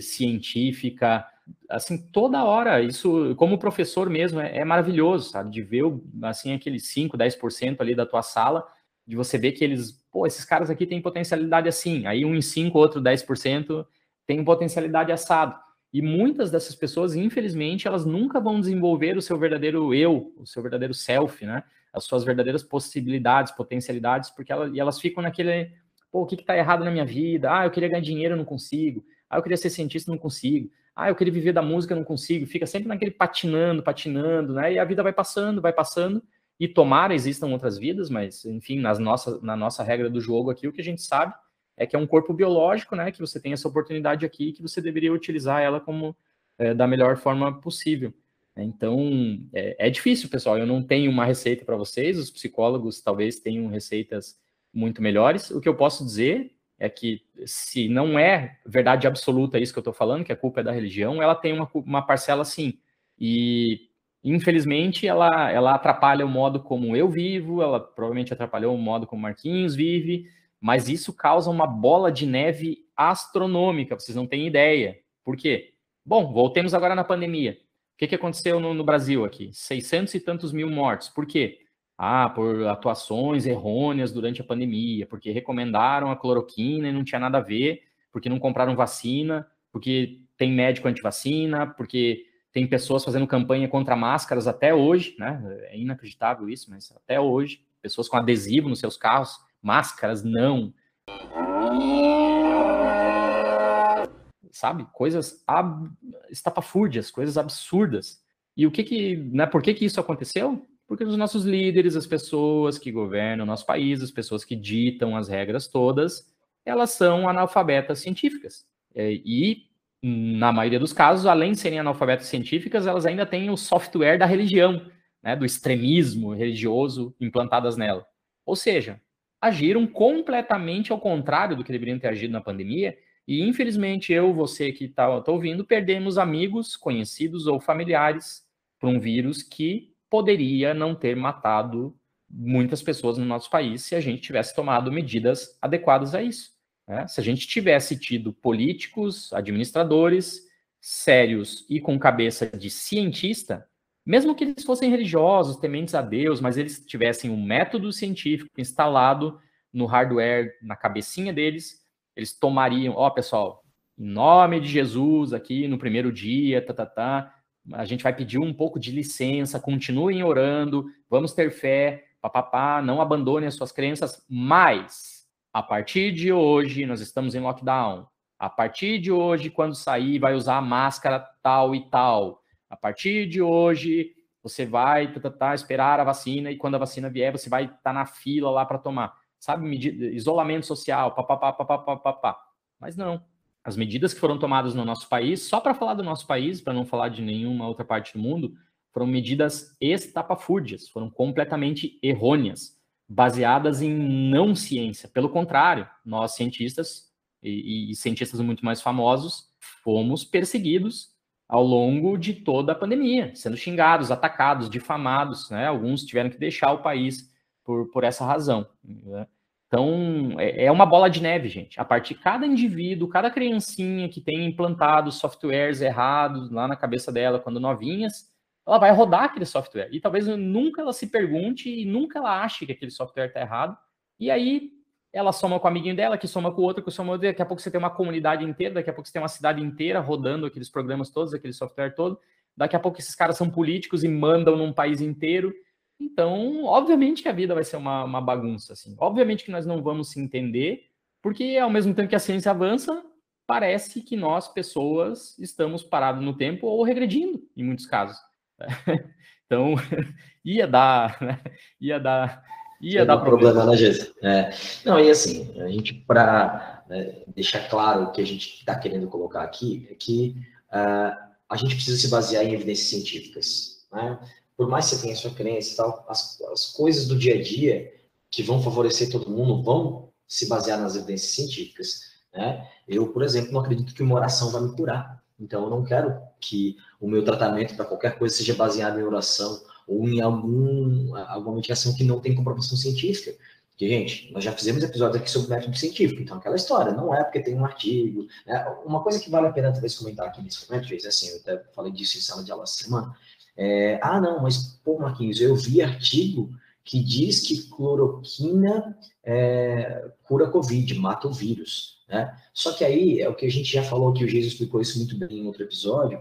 científica, assim, toda hora, isso, como professor mesmo, é, é maravilhoso, sabe, de ver, assim, aqueles 5, 10% ali da tua sala, de você ver que eles, pô, esses caras aqui têm potencialidade assim, aí um em 5, outro 10%, tem potencialidade assado. E muitas dessas pessoas, infelizmente, elas nunca vão desenvolver o seu verdadeiro eu, o seu verdadeiro self, né? As suas verdadeiras possibilidades, potencialidades, porque elas, elas ficam naquele, pô, o que está errado na minha vida? Ah, eu queria ganhar dinheiro, não consigo. Ah, eu queria ser cientista, não consigo. Ah, eu queria viver da música, não consigo. Fica sempre naquele patinando, patinando, né? E a vida vai passando, vai passando. E tomara existam outras vidas, mas, enfim, nas nossa, na nossa regra do jogo aqui, o que a gente sabe é que é um corpo biológico, né? Que você tem essa oportunidade aqui que você deveria utilizar ela como é, da melhor forma possível. Então, é, é, difícil, pessoal. Eu não tenho uma receita para vocês. Os psicólogos talvez tenham receitas muito melhores. O que eu posso dizer é que, se não é verdade absoluta isso que eu estou falando, que a culpa é da religião, ela tem uma, uma parcela sim. E, infelizmente, ela, ela atrapalha o modo como eu vivo, ela provavelmente atrapalhou o modo como Marquinhos vive, mas isso causa uma bola de neve astronômica, vocês não têm ideia. Por quê? Bom, voltemos agora na pandemia. O que, que aconteceu no, no Brasil aqui? 600 e tantos mil mortos. Por quê? Ah, por atuações errôneas durante a pandemia, porque recomendaram a cloroquina e não tinha nada a ver, porque não compraram vacina, porque tem médico antivacina, porque tem pessoas fazendo campanha contra máscaras até hoje, né? É inacreditável isso, mas até hoje, pessoas com adesivo nos seus carros máscaras, não. Sabe? Coisas ab... estapafúrdias, coisas absurdas. E o que que, né, por que que isso aconteceu? Porque os nossos líderes, as pessoas que governam o nosso país, as pessoas que ditam as regras todas, elas são analfabetas científicas. É, e, na maioria dos casos, além de serem analfabetas científicas, elas ainda têm o software da religião, né, do extremismo religioso implantadas nela. Ou seja, agiram completamente ao contrário do que deveriam ter agido na pandemia. E infelizmente eu, você que está tá ouvindo, perdemos amigos, conhecidos ou familiares para um vírus que poderia não ter matado muitas pessoas no nosso país se a gente tivesse tomado medidas adequadas a isso. Né? Se a gente tivesse tido políticos, administradores sérios e com cabeça de cientista, mesmo que eles fossem religiosos, tementes a Deus, mas eles tivessem um método científico instalado no hardware, na cabecinha deles, eles tomariam, ó, oh, pessoal, em nome de Jesus, aqui no primeiro dia, tá, tá, tá, a gente vai pedir um pouco de licença, continuem orando, vamos ter fé, papapá, não abandonem as suas crenças, mas a partir de hoje nós estamos em lockdown. A partir de hoje, quando sair, vai usar máscara tal e tal a partir de hoje, você vai tá, tá, tá, esperar a vacina e quando a vacina vier, você vai estar tá na fila lá para tomar. Sabe, medida, isolamento social, papapá, papapá, papapá. Mas não. As medidas que foram tomadas no nosso país, só para falar do nosso país, para não falar de nenhuma outra parte do mundo, foram medidas estapafúrdias, foram completamente errôneas, baseadas em não ciência. Pelo contrário, nós cientistas e, e cientistas muito mais famosos fomos perseguidos ao longo de toda a pandemia, sendo xingados, atacados, difamados, né? Alguns tiveram que deixar o país por, por essa razão. Né? Então, é, é uma bola de neve, gente. A partir de cada indivíduo, cada criancinha que tem implantado softwares errados lá na cabeça dela quando novinhas, ela vai rodar aquele software. E talvez nunca ela se pergunte e nunca ela ache que aquele software está errado. E aí ela soma com o amiguinho dela, que soma com o outro, que soma com outro, daqui a pouco você tem uma comunidade inteira, daqui a pouco você tem uma cidade inteira rodando aqueles programas todos, aquele software todo, daqui a pouco esses caras são políticos e mandam num país inteiro. Então, obviamente que a vida vai ser uma, uma bagunça, assim. Obviamente que nós não vamos se entender, porque ao mesmo tempo que a ciência avança, parece que nós, pessoas, estamos parados no tempo ou regredindo, em muitos casos. Então, ia dar, né? ia dar Ia dar problema, problema na gente. É. Não, e assim, a gente, para né, deixar claro o que a gente está querendo colocar aqui, é que uh, a gente precisa se basear em evidências científicas. Né? Por mais que você tenha a sua crença e tal, as, as coisas do dia a dia que vão favorecer todo mundo vão se basear nas evidências científicas. Né? Eu, por exemplo, não acredito que uma oração vai me curar. Então, eu não quero que o meu tratamento para qualquer coisa seja baseado em oração ou em algum, alguma medicação que não tem comprovação científica. Porque, gente, nós já fizemos episódios aqui sobre método científico, então aquela história, não é porque tem um artigo. Né? Uma coisa que vale a pena talvez comentar aqui nesse momento, é assim, eu até falei disso em sala de aula essa semana. É, ah, não, mas, pô, Marquinhos, eu vi artigo que diz que cloroquina é, cura Covid, mata o vírus. Né? Só que aí é o que a gente já falou, que o Jesus explicou isso muito bem em outro episódio.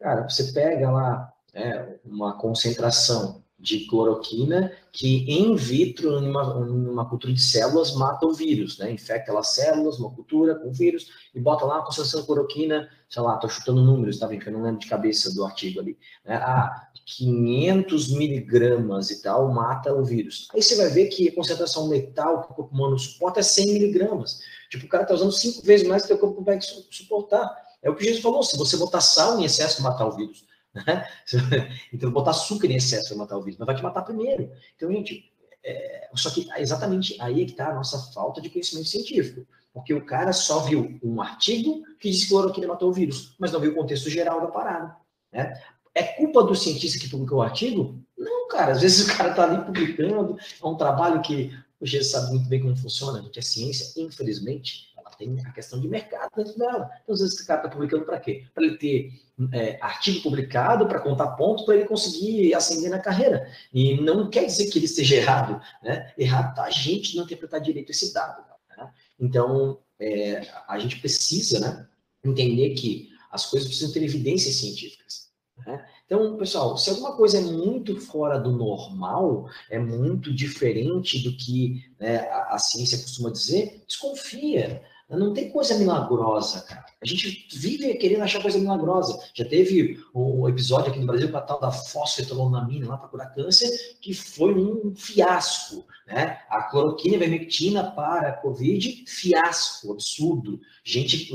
Cara, você pega lá é, uma concentração de cloroquina que in vitro, numa, numa cultura de células, mata o vírus, né? Infecta as células, uma cultura com vírus, e bota lá a concentração de cloroquina, sei lá, tô chutando números, tá vendo? Que eu não lembro de cabeça do artigo ali. Né? Ah, 500 miligramas e tal, mata o vírus. Aí você vai ver que a concentração letal que o corpo humano suporta é 100 miligramas. Tipo, o cara tá usando cinco vezes mais do que o corpo consegue suportar. É o que Jesus falou, se você botar sal em excesso, matar o vírus. Então, botar açúcar em excesso vai matar o vírus, mas vai te matar primeiro. Então, gente, é... só que exatamente aí é que está a nossa falta de conhecimento científico. Porque o cara só viu um artigo que diz que cloroquina matou o vírus, mas não viu o contexto geral da parada. Né? É culpa do cientista que publicou o artigo? Não, cara. Às vezes o cara está ali publicando, é um trabalho que o Jesus sabe muito bem como funciona, que a ciência, infelizmente, ela tem a questão de mercado dentro dela. Então, às vezes, esse cara está publicando para quê? Para ele ter é, artigo publicado para contar pontos para ele conseguir ascender na carreira. E não quer dizer que ele esteja errado. Né? Errado está a gente não interpretar direito esse dado. Né? Então, é, a gente precisa né, entender que as coisas precisam ter evidências científicas. Né? Então, pessoal, se alguma coisa é muito fora do normal, é muito diferente do que né, a, a ciência costuma dizer, desconfia. Não tem coisa milagrosa, cara. A gente vive querendo achar coisa milagrosa. Já teve um episódio aqui no Brasil com a tal da fosfetolonamina lá para curar câncer, que foi um fiasco. Né? A cloroquina e vermectina para a Covid, fiasco, absurdo. Gente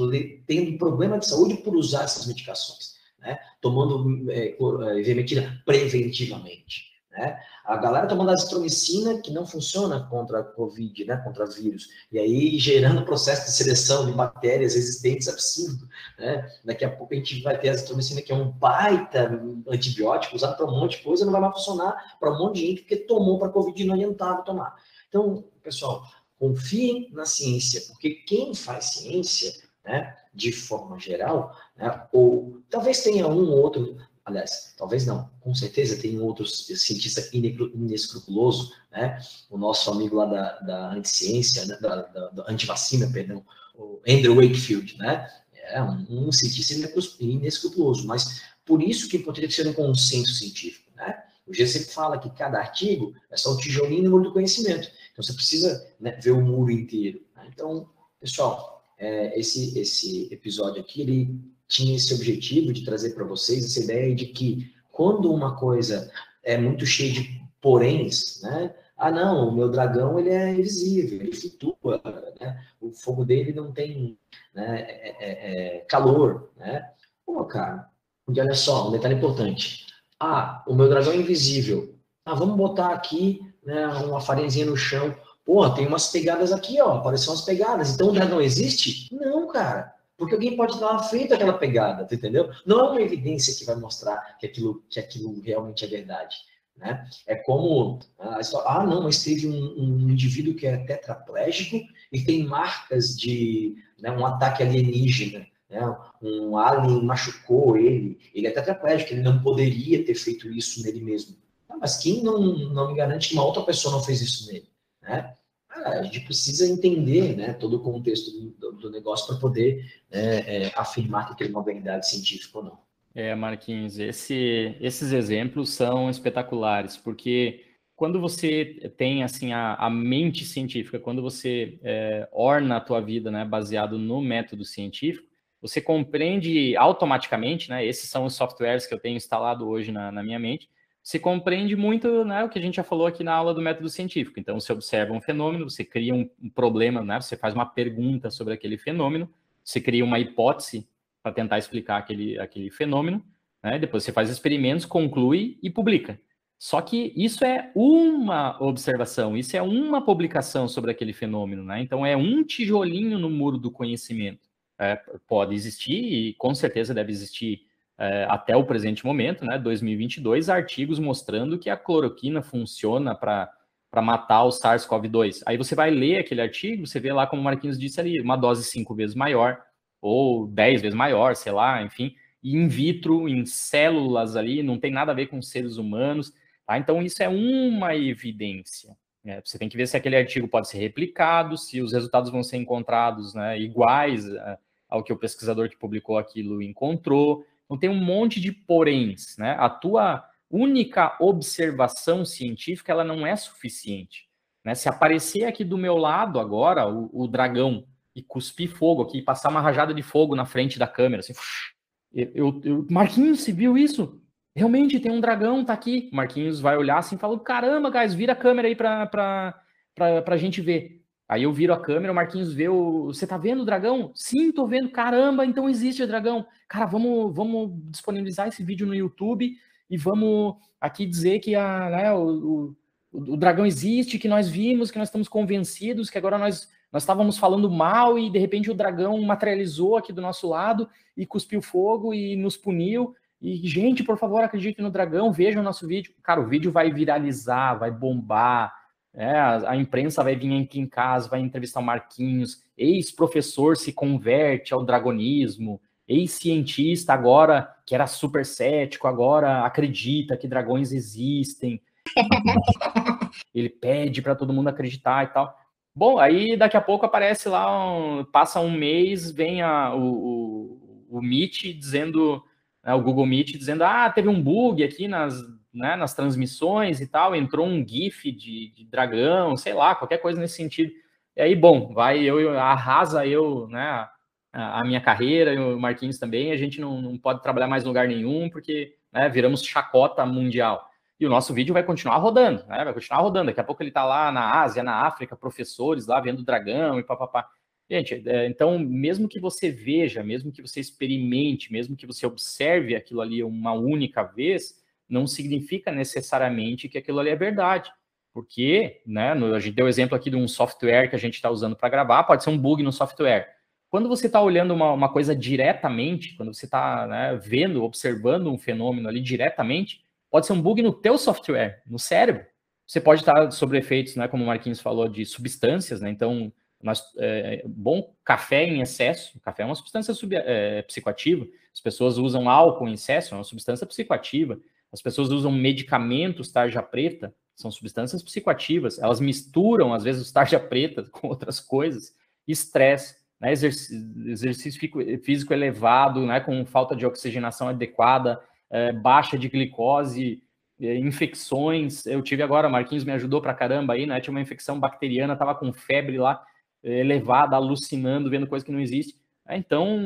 tendo problema de saúde por usar essas medicações. Né? Tomando é, é vermectina preventivamente. Né? A galera tomando azitromicina, que não funciona contra a Covid, né? contra vírus, e aí gerando processo de seleção de bactérias existentes absurdo. Né? Daqui a pouco a gente vai ter a azitromicina, que é um baita antibiótico, usado para um monte de coisa, não vai mais funcionar para um monte de gente, porque tomou para Covid e não adiantava tomar. Então, pessoal, confiem na ciência, porque quem faz ciência, né, de forma geral, né, ou talvez tenha um ou outro aliás, talvez não, com certeza tem um outro cientista inescrupuloso, né? O nosso amigo lá da, da anticiência, né? da, da, da antivacina, perdão, o Andrew Wakefield, né? É um, um cientista inescrupuloso, mas por isso que poderia ser um consenso científico, né? O G sempre fala que cada artigo é só um tijolinho no muro do conhecimento. Então você precisa né, ver o muro inteiro. Né? Então, pessoal, é, esse, esse episódio aqui, ele tinha esse objetivo de trazer para vocês essa ideia de que quando uma coisa é muito cheia de poréns, né? Ah, não, o meu dragão ele é invisível, ele flutua, né? O fogo dele não tem né, é, é, é calor, né? Pô, cara, e olha só, um detalhe importante. Ah, o meu dragão é invisível. Ah, vamos botar aqui né, uma farinhazinha no chão. Pô, tem umas pegadas aqui, ó, apareceram umas pegadas. Então o dragão existe? Não, cara. Porque alguém pode ter feito aquela pegada, entendeu? Não é uma evidência que vai mostrar que aquilo, que aquilo realmente é verdade. Né? É como, ah não, mas teve um, um, indivíduo que é tetraplégico e tem marcas de né, um ataque alienígena. Né? Um alien machucou ele, ele é tetraplégico, ele não poderia ter feito isso nele mesmo. Ah, mas quem não, não me garante que uma outra pessoa não fez isso nele? Né? A gente precisa entender né, todo o contexto do, do negócio para poder né, é, afirmar que tem uma verdade científica ou não. É, Marquinhos, esse, esses exemplos são espetaculares, porque quando você tem assim a, a mente científica, quando você é, orna a tua vida né, baseado no método científico, você compreende automaticamente, né? Esses são os softwares que eu tenho instalado hoje na, na minha mente, se compreende muito né, o que a gente já falou aqui na aula do método científico. Então, você observa um fenômeno, você cria um, um problema, né, você faz uma pergunta sobre aquele fenômeno, você cria uma hipótese para tentar explicar aquele, aquele fenômeno, né, depois você faz experimentos, conclui e publica. Só que isso é uma observação, isso é uma publicação sobre aquele fenômeno, né? Então é um tijolinho no muro do conhecimento. É, pode existir e com certeza deve existir é, até o presente momento, né, 2022, artigos mostrando que a cloroquina funciona para matar o SARS-CoV-2. Aí você vai ler aquele artigo, você vê lá, como o Marquinhos disse ali, uma dose cinco vezes maior, ou dez vezes maior, sei lá, enfim, in vitro, em células ali, não tem nada a ver com seres humanos. Tá? Então, isso é uma evidência. É, você tem que ver se aquele artigo pode ser replicado, se os resultados vão ser encontrados né, iguais é, ao que o pesquisador que publicou aquilo encontrou. Então tem um monte de poréns, né? A tua única observação científica ela não é suficiente. Né? Se aparecer aqui do meu lado agora o, o dragão e cuspir fogo aqui, passar uma rajada de fogo na frente da câmera, assim, eu, eu, Marquinhos, você viu isso? Realmente tem um dragão, tá aqui. Marquinhos vai olhar assim e fala: caramba, guys, vira a câmera aí pra, pra, pra, pra gente ver. Aí eu viro a câmera, o Marquinhos vê o. Você tá vendo o dragão? Sim, tô vendo. Caramba, então existe o dragão. Cara, vamos, vamos disponibilizar esse vídeo no YouTube e vamos aqui dizer que a, né, o, o, o dragão existe, que nós vimos, que nós estamos convencidos, que agora nós nós estávamos falando mal e de repente o dragão materializou aqui do nosso lado e cuspiu fogo e nos puniu. E, gente, por favor, acredite no dragão, vejam o nosso vídeo. Cara, o vídeo vai viralizar, vai bombar. É, a, a, imprensa vai vir aqui em casa, vai entrevistar o Marquinhos. Ex-professor se converte ao dragonismo. Ex-cientista, agora que era super cético, agora acredita que dragões existem. Ele pede para todo mundo acreditar e tal. Bom, aí daqui a pouco aparece lá, um, passa um mês, vem a, o, o, o Meet dizendo, né, o Google Meet dizendo, ah, teve um bug aqui nas, né, nas transmissões e tal, entrou um GIF de, de, dragão, sei lá, qualquer coisa nesse sentido. E aí, bom, vai, eu, arrasa eu, né, a, a minha carreira, e o Marquinhos também, a gente não, não pode trabalhar mais em lugar nenhum, porque né, viramos chacota mundial e o nosso vídeo vai continuar rodando, né? Vai continuar rodando. Daqui a pouco ele está lá na Ásia, na África, professores lá vendo dragão e papapá. Gente, é, então, mesmo que você veja, mesmo que você experimente, mesmo que você observe aquilo ali uma única vez, não significa necessariamente que aquilo ali é verdade. Porque, né, no, a gente deu exemplo aqui de um software que a gente está usando para gravar, pode ser um bug no software. Quando você está olhando uma, uma, coisa diretamente, quando você está né, vendo, observando um fenômeno ali diretamente, pode ser um bug no teu software, no cérebro. Você pode estar sobre efeitos, né, como o Marquinhos falou, de substâncias, né? Então, nós, é, bom café em excesso, café é uma substância sub, é, psicoativa. As pessoas usam álcool em excesso, é uma substância psicoativa. As pessoas usam medicamentos tarja preta, são substâncias psicoativas. Elas misturam, às vezes, tarja preta com outras coisas. Estresse, né? exercício, físico elevado, né? com falta de oxigenação adequada, é, baixa de glicose, é, infecções. Eu tive agora, Marquinhos me ajudou pra caramba aí, né? Tinha uma infecção bacteriana, tava com febre lá, é, elevada, alucinando, vendo coisa que não existe. É, então,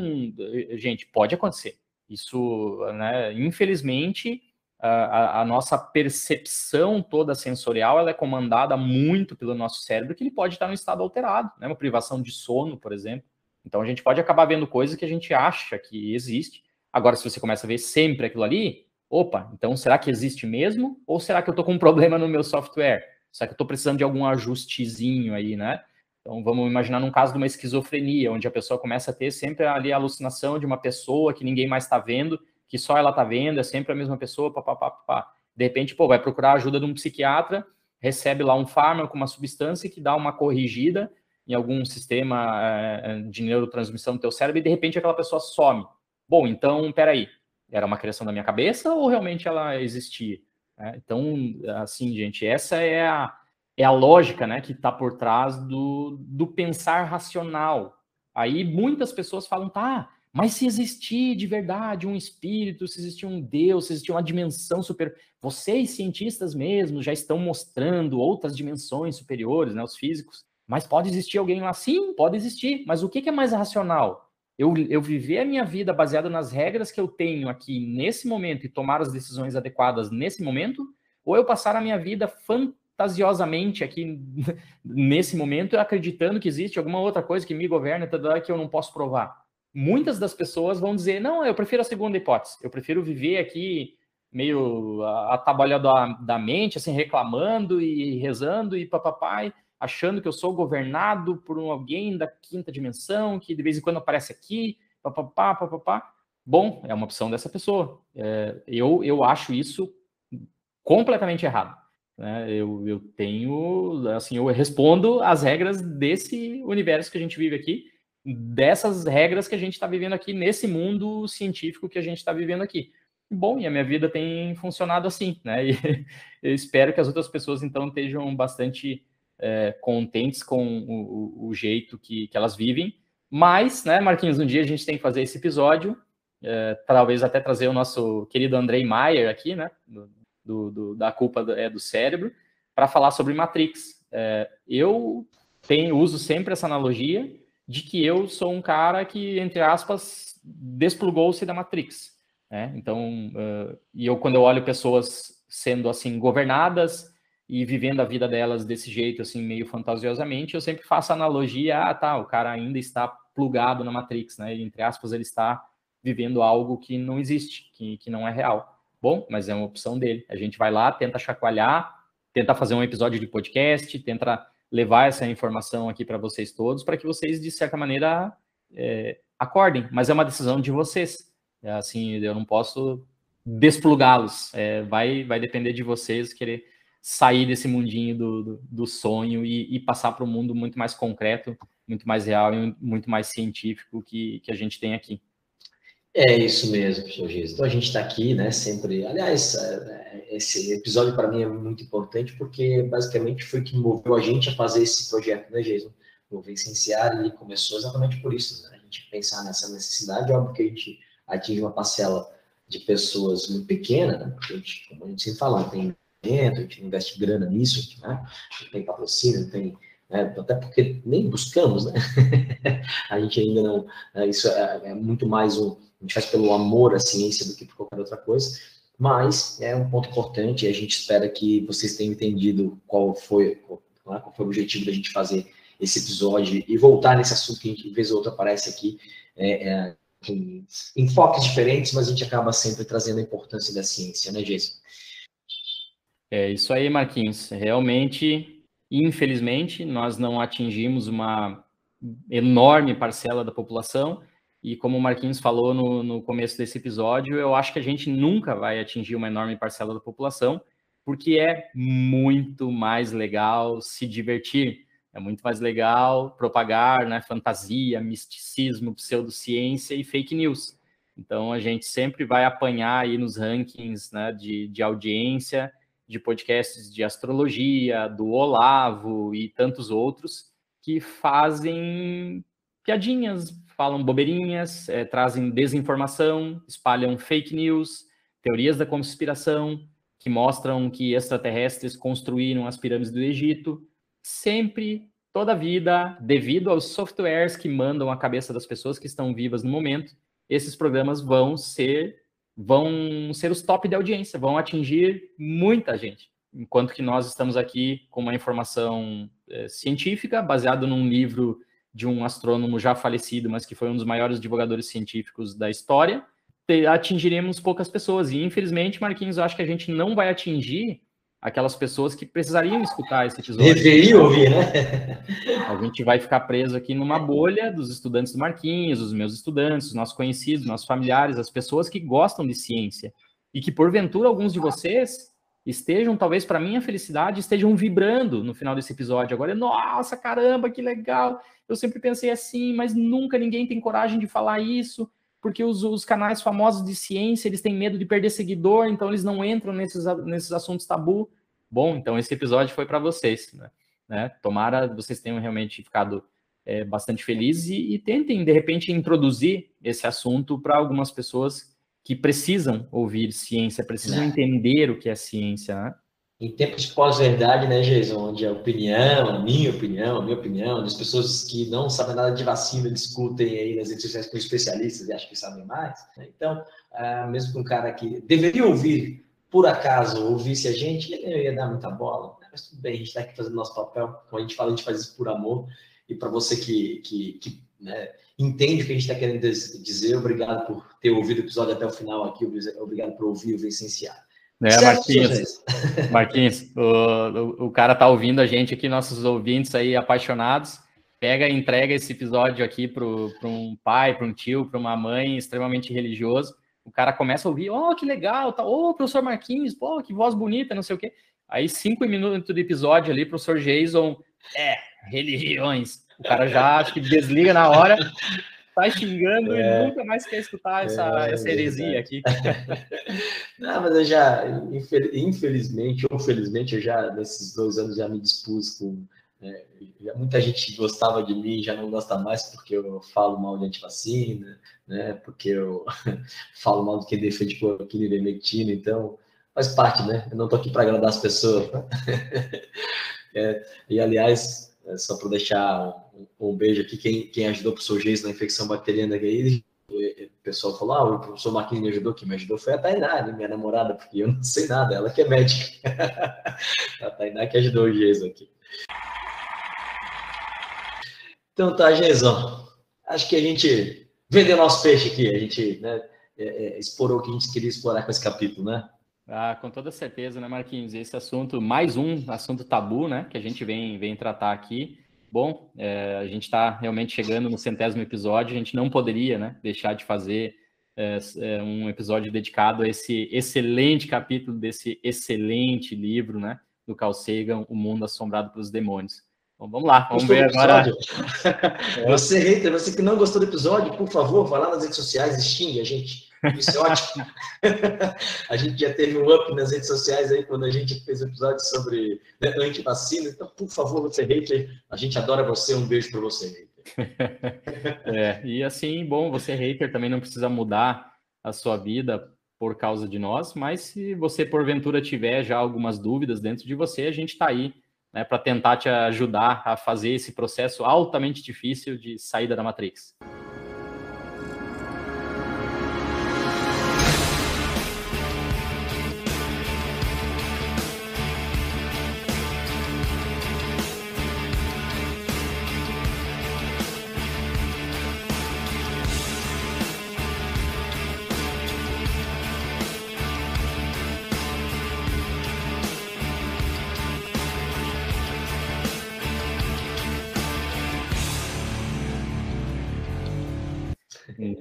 gente, pode acontecer. Isso, né, infelizmente, a, a, nossa percepção toda sensorial ela é comandada muito pelo nosso cérebro, que ele pode estar em um estado alterado, né? Uma privação de sono, por exemplo. Então, a gente pode acabar vendo coisas que a gente acha que existe, Agora, se você começa a ver sempre aquilo ali, opa, então será que existe mesmo? Ou será que eu estou com um problema no meu software? Será que eu estou precisando de algum ajustezinho aí, né? Então, vamos imaginar num caso de uma esquizofrenia, onde a pessoa começa a ter sempre ali a alucinação de uma pessoa que ninguém mais está vendo, que só ela está vendo, é sempre a mesma pessoa, papapá, papá. De repente, pô, vai procurar a ajuda de um psiquiatra, recebe lá um fármaco, uma substância que dá uma corrigida em algum sistema é, de neurotransmissão do teu cérebro e de repente aquela pessoa some. Bom, então, peraí, era uma criação da minha cabeça ou realmente ela existia? É, então, assim, gente, essa é a, é a lógica né, que está por trás do, do pensar racional. Aí muitas pessoas falam, tá, mas se existir de verdade um espírito, se existir um Deus, se existir uma dimensão superior, vocês cientistas mesmo já estão mostrando outras dimensões superiores, né, os físicos, mas pode existir alguém lá? Sim, pode existir, mas o que, é mais racional? eu, eu viver a minha vida baseada nas regras que eu tenho aqui nesse momento e tomar as decisões adequadas nesse momento, ou eu passar a minha vida fantasiosamente aqui nesse momento acreditando que existe alguma outra coisa que me governa que eu não posso provar. Muitas das pessoas vão dizer: não, eu prefiro a segunda hipótese, eu prefiro viver aqui meio atabalhado da, mente, assim, reclamando e rezando e papapai achando que eu sou governado por um alguém da quinta dimensão, que de vez em quando aparece aqui, papapá, papapá. Bom, é uma opção dessa pessoa. É, eu, eu acho isso completamente errado. Né? Eu, eu tenho, assim, eu respondo às regras desse universo que a gente vive aqui, dessas regras que a gente está vivendo aqui, nesse mundo científico que a gente está vivendo aqui. bom, e a minha vida tem funcionado assim, né? E eu espero que as outras pessoas, então, estejam bastante é, contentes com o, o, jeito que, que elas vivem. Mas, né, Marquinhos, um dia a gente tem que fazer esse episódio, é, talvez até trazer o nosso querido Andrei Maier aqui, né, do, do, da culpa do, é, do cérebro, para falar sobre Matrix. É, eu tenho, uso sempre essa analogia de que eu sou um cara que, entre aspas, desplugou-se da Matrix. Né? Então, uh, e eu, quando eu olho pessoas sendo assim governadas e vivendo a vida delas desse jeito, assim, meio fantasiosamente, eu sempre faço analogia, ah, tá, o cara ainda está plugado na Matrix, né? E, entre aspas, ele está vivendo algo que não existe, que, que não é real. Bom, mas é uma opção dele. A gente vai lá, tenta chacoalhar, tenta fazer um episódio de podcast, tenta levar essa informação aqui para vocês todos, para que vocês, de certa maneira, é, acordem. Mas é uma decisão de vocês. É assim, eu não posso desplugá-los. É, vai, vai depender de vocês querer sair desse mundinho do, do, do sonho e, e passar para um mundo muito mais concreto, muito mais real e muito mais científico que, que a gente tem aqui. É isso mesmo, professor Giz. Então a gente está aqui, né, sempre. Aliás, é, esse episódio para mim é muito importante porque basicamente foi que moveu a gente a fazer esse projeto, né, Jason? O Vicenciar, ele começou exatamente por isso, né? A gente pensar nessa necessidade, óbvio que a gente atinge uma parcela de pessoas muito pequena, né? Porque a gente, como a gente sempre fala, não tem a gente não investe grana nisso, né? não tem patrocínio, tem né? até porque nem buscamos, né? a gente ainda não, é, isso é, é, muito mais um, a gente faz pelo amor à ciência do que por qualquer outra coisa, mas é um ponto importante e a gente espera que vocês tenham entendido qual foi, qual, né? qual foi o objetivo da gente fazer esse episódio e voltar nesse assunto que gente, vez ou outra aparece aqui, é, é, em enfoques diferentes, mas a gente acaba sempre trazendo a importância da ciência, né, Jason? É isso aí, Marquinhos. Realmente, infelizmente, nós não atingimos uma enorme parcela da população. E como o Marquinhos falou no, no começo desse episódio, eu acho que a gente nunca vai atingir uma enorme parcela da população, porque é muito mais legal se divertir. É muito mais legal propagar né, fantasia, misticismo, pseudociência e fake news. Então a gente sempre vai apanhar aí nos rankings né, de, de audiência de podcasts de astrologia, do Olavo e tantos outros que fazem piadinhas, falam bobeirinhas, é, trazem desinformação, espalham fake news, teorias da conspiração, que mostram que extraterrestres construíram as pirâmides do Egito, sempre, toda a vida, devido aos softwares que mandam a cabeça das pessoas que estão vivas no momento, esses programas vão ser vão ser os top de audiência, vão atingir muita gente. Enquanto que nós estamos aqui com uma informação é, científica, baseado num livro de um astrônomo já falecido, mas que foi um dos maiores divulgadores científicos da história, atingiremos poucas pessoas. E, infelizmente, Marquinhos, eu acho que a gente não vai atingir aquelas pessoas que precisariam escutar esse episódio. Deveriam ouvir, né? A gente vai ficar preso aqui numa bolha dos estudantes do Marquinhos, os meus estudantes, os nossos conhecidos, nossos familiares, as pessoas que gostam de ciência. E que, porventura, alguns de vocês estejam, talvez para minha felicidade, estejam vibrando no final desse episódio. Agora, nossa, caramba, que legal! Eu sempre pensei assim, mas nunca ninguém tem coragem de falar isso porque os, os, canais famosos de ciência, eles têm medo de perder seguidor, então eles não entram nesses, nesses assuntos tabu. Bom, então esse episódio foi para vocês, né? né? Tomara vocês tenham realmente ficado é, bastante felizes e, e, tentem, de repente, introduzir esse assunto para algumas pessoas que precisam ouvir ciência, precisam é. entender o que é ciência, né? Em tempos de pós-verdade, né, Jason, onde a opinião, a minha opinião, a minha opinião, das pessoas que não sabem nada de vacina discutem aí nas redes sociais com especialistas e acham que sabem mais. Né? Então, uh, mesmo com um cara que deveria ouvir, por acaso, ouvisse a gente, ele ia dar muita bola. Né? Mas tudo bem, a gente está aqui fazendo nosso papel. Como a gente fala, a gente faz isso por amor. E para você que, que, que né, entende o que a gente está querendo dizer, obrigado por ter ouvido o episódio até o final aqui, obrigado por ouvir o Vicenciar. É, Marquinhos, Marquinhos o, o, cara tá ouvindo a gente aqui, nossos ouvintes aí apaixonados. Pega e entrega esse episódio aqui para um pai, para um tio, para uma mãe extremamente religioso. O cara começa a ouvir, oh, que legal, tá, ô, oh, professor Marquinhos, pô, que voz bonita, não sei o quê. Aí, cinco minutos do episódio ali, professor Jason, é, religiões. O cara já acho que desliga na hora tá xingando é, e nunca mais quer escutar essa, é, essa heresia aqui. Não, mas eu já, infelizmente ou felizmente, eu já, nesses dois anos, já me dispus com. É, muita gente gostava de mim, já não gosta mais porque eu falo mal de antivacina, né? Porque eu falo mal do que defende cloroquina e vermectina, então faz parte, né? Eu não tô aqui para agradar as pessoas. Tá? É, e aliás, é só para deixar um, um, beijo aqui, quem, quem ajudou o professor Geis na infecção bacteriana aí, o pessoal falou, ah, o professor Marquinhos me ajudou, quem me ajudou foi a Tainá, né, minha namorada, porque eu não sei nada, ela que é médica. a Tainá que ajudou o Geis aqui. Então tá, Geisão, acho que a gente vendeu nosso peixe aqui, a gente né, é, é, explorou o que a gente queria explorar com esse capítulo, né? Ah, com toda certeza, né, Marquinhos? Esse assunto, mais um assunto tabu, né, que a gente vem, vem tratar aqui. Bom, é, a gente está realmente chegando no centésimo episódio, a gente não poderia, né, deixar de fazer é, é, um episódio dedicado a esse excelente capítulo desse excelente livro, né, do Carl Sagan, O Mundo Assombrado pelos Demônios. Bom, vamos lá, vamos gostou ver agora. você, hater, você que não gostou do episódio, por favor, vá lá nas redes sociais e xingue a gente. Isso é ótimo. a gente já teve um up nas redes sociais aí quando a gente fez episódio sobre né, antivacina. Então, por favor, você hater, a gente adora você. Um beijo para você, hater. é, e assim, bom, você hater também não precisa mudar a sua vida por causa de nós, mas se você porventura tiver já algumas dúvidas dentro de você, a gente está aí né, para tentar te ajudar a fazer esse processo altamente difícil de saída da Matrix.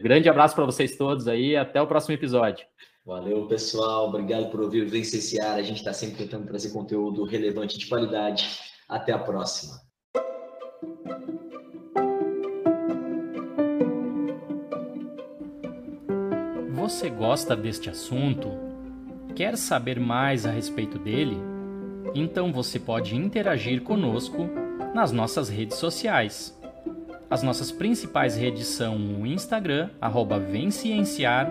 Grande abraço para vocês todos aí. Até o próximo episódio. Valeu, pessoal. Obrigado por ouvir o Vencenciar. A gente está sempre tentando trazer conteúdo relevante de qualidade. Até a próxima. Você gosta deste assunto? Quer saber mais a respeito dele? Então você pode interagir conosco nas nossas redes sociais. As nossas principais redes são o Instagram, arroba Vencienciar,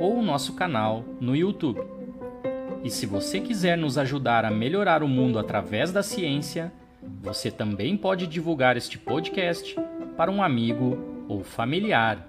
ou o nosso canal no YouTube. E se você quiser nos ajudar a melhorar o mundo através da ciência, você também pode divulgar este podcast para um amigo ou familiar.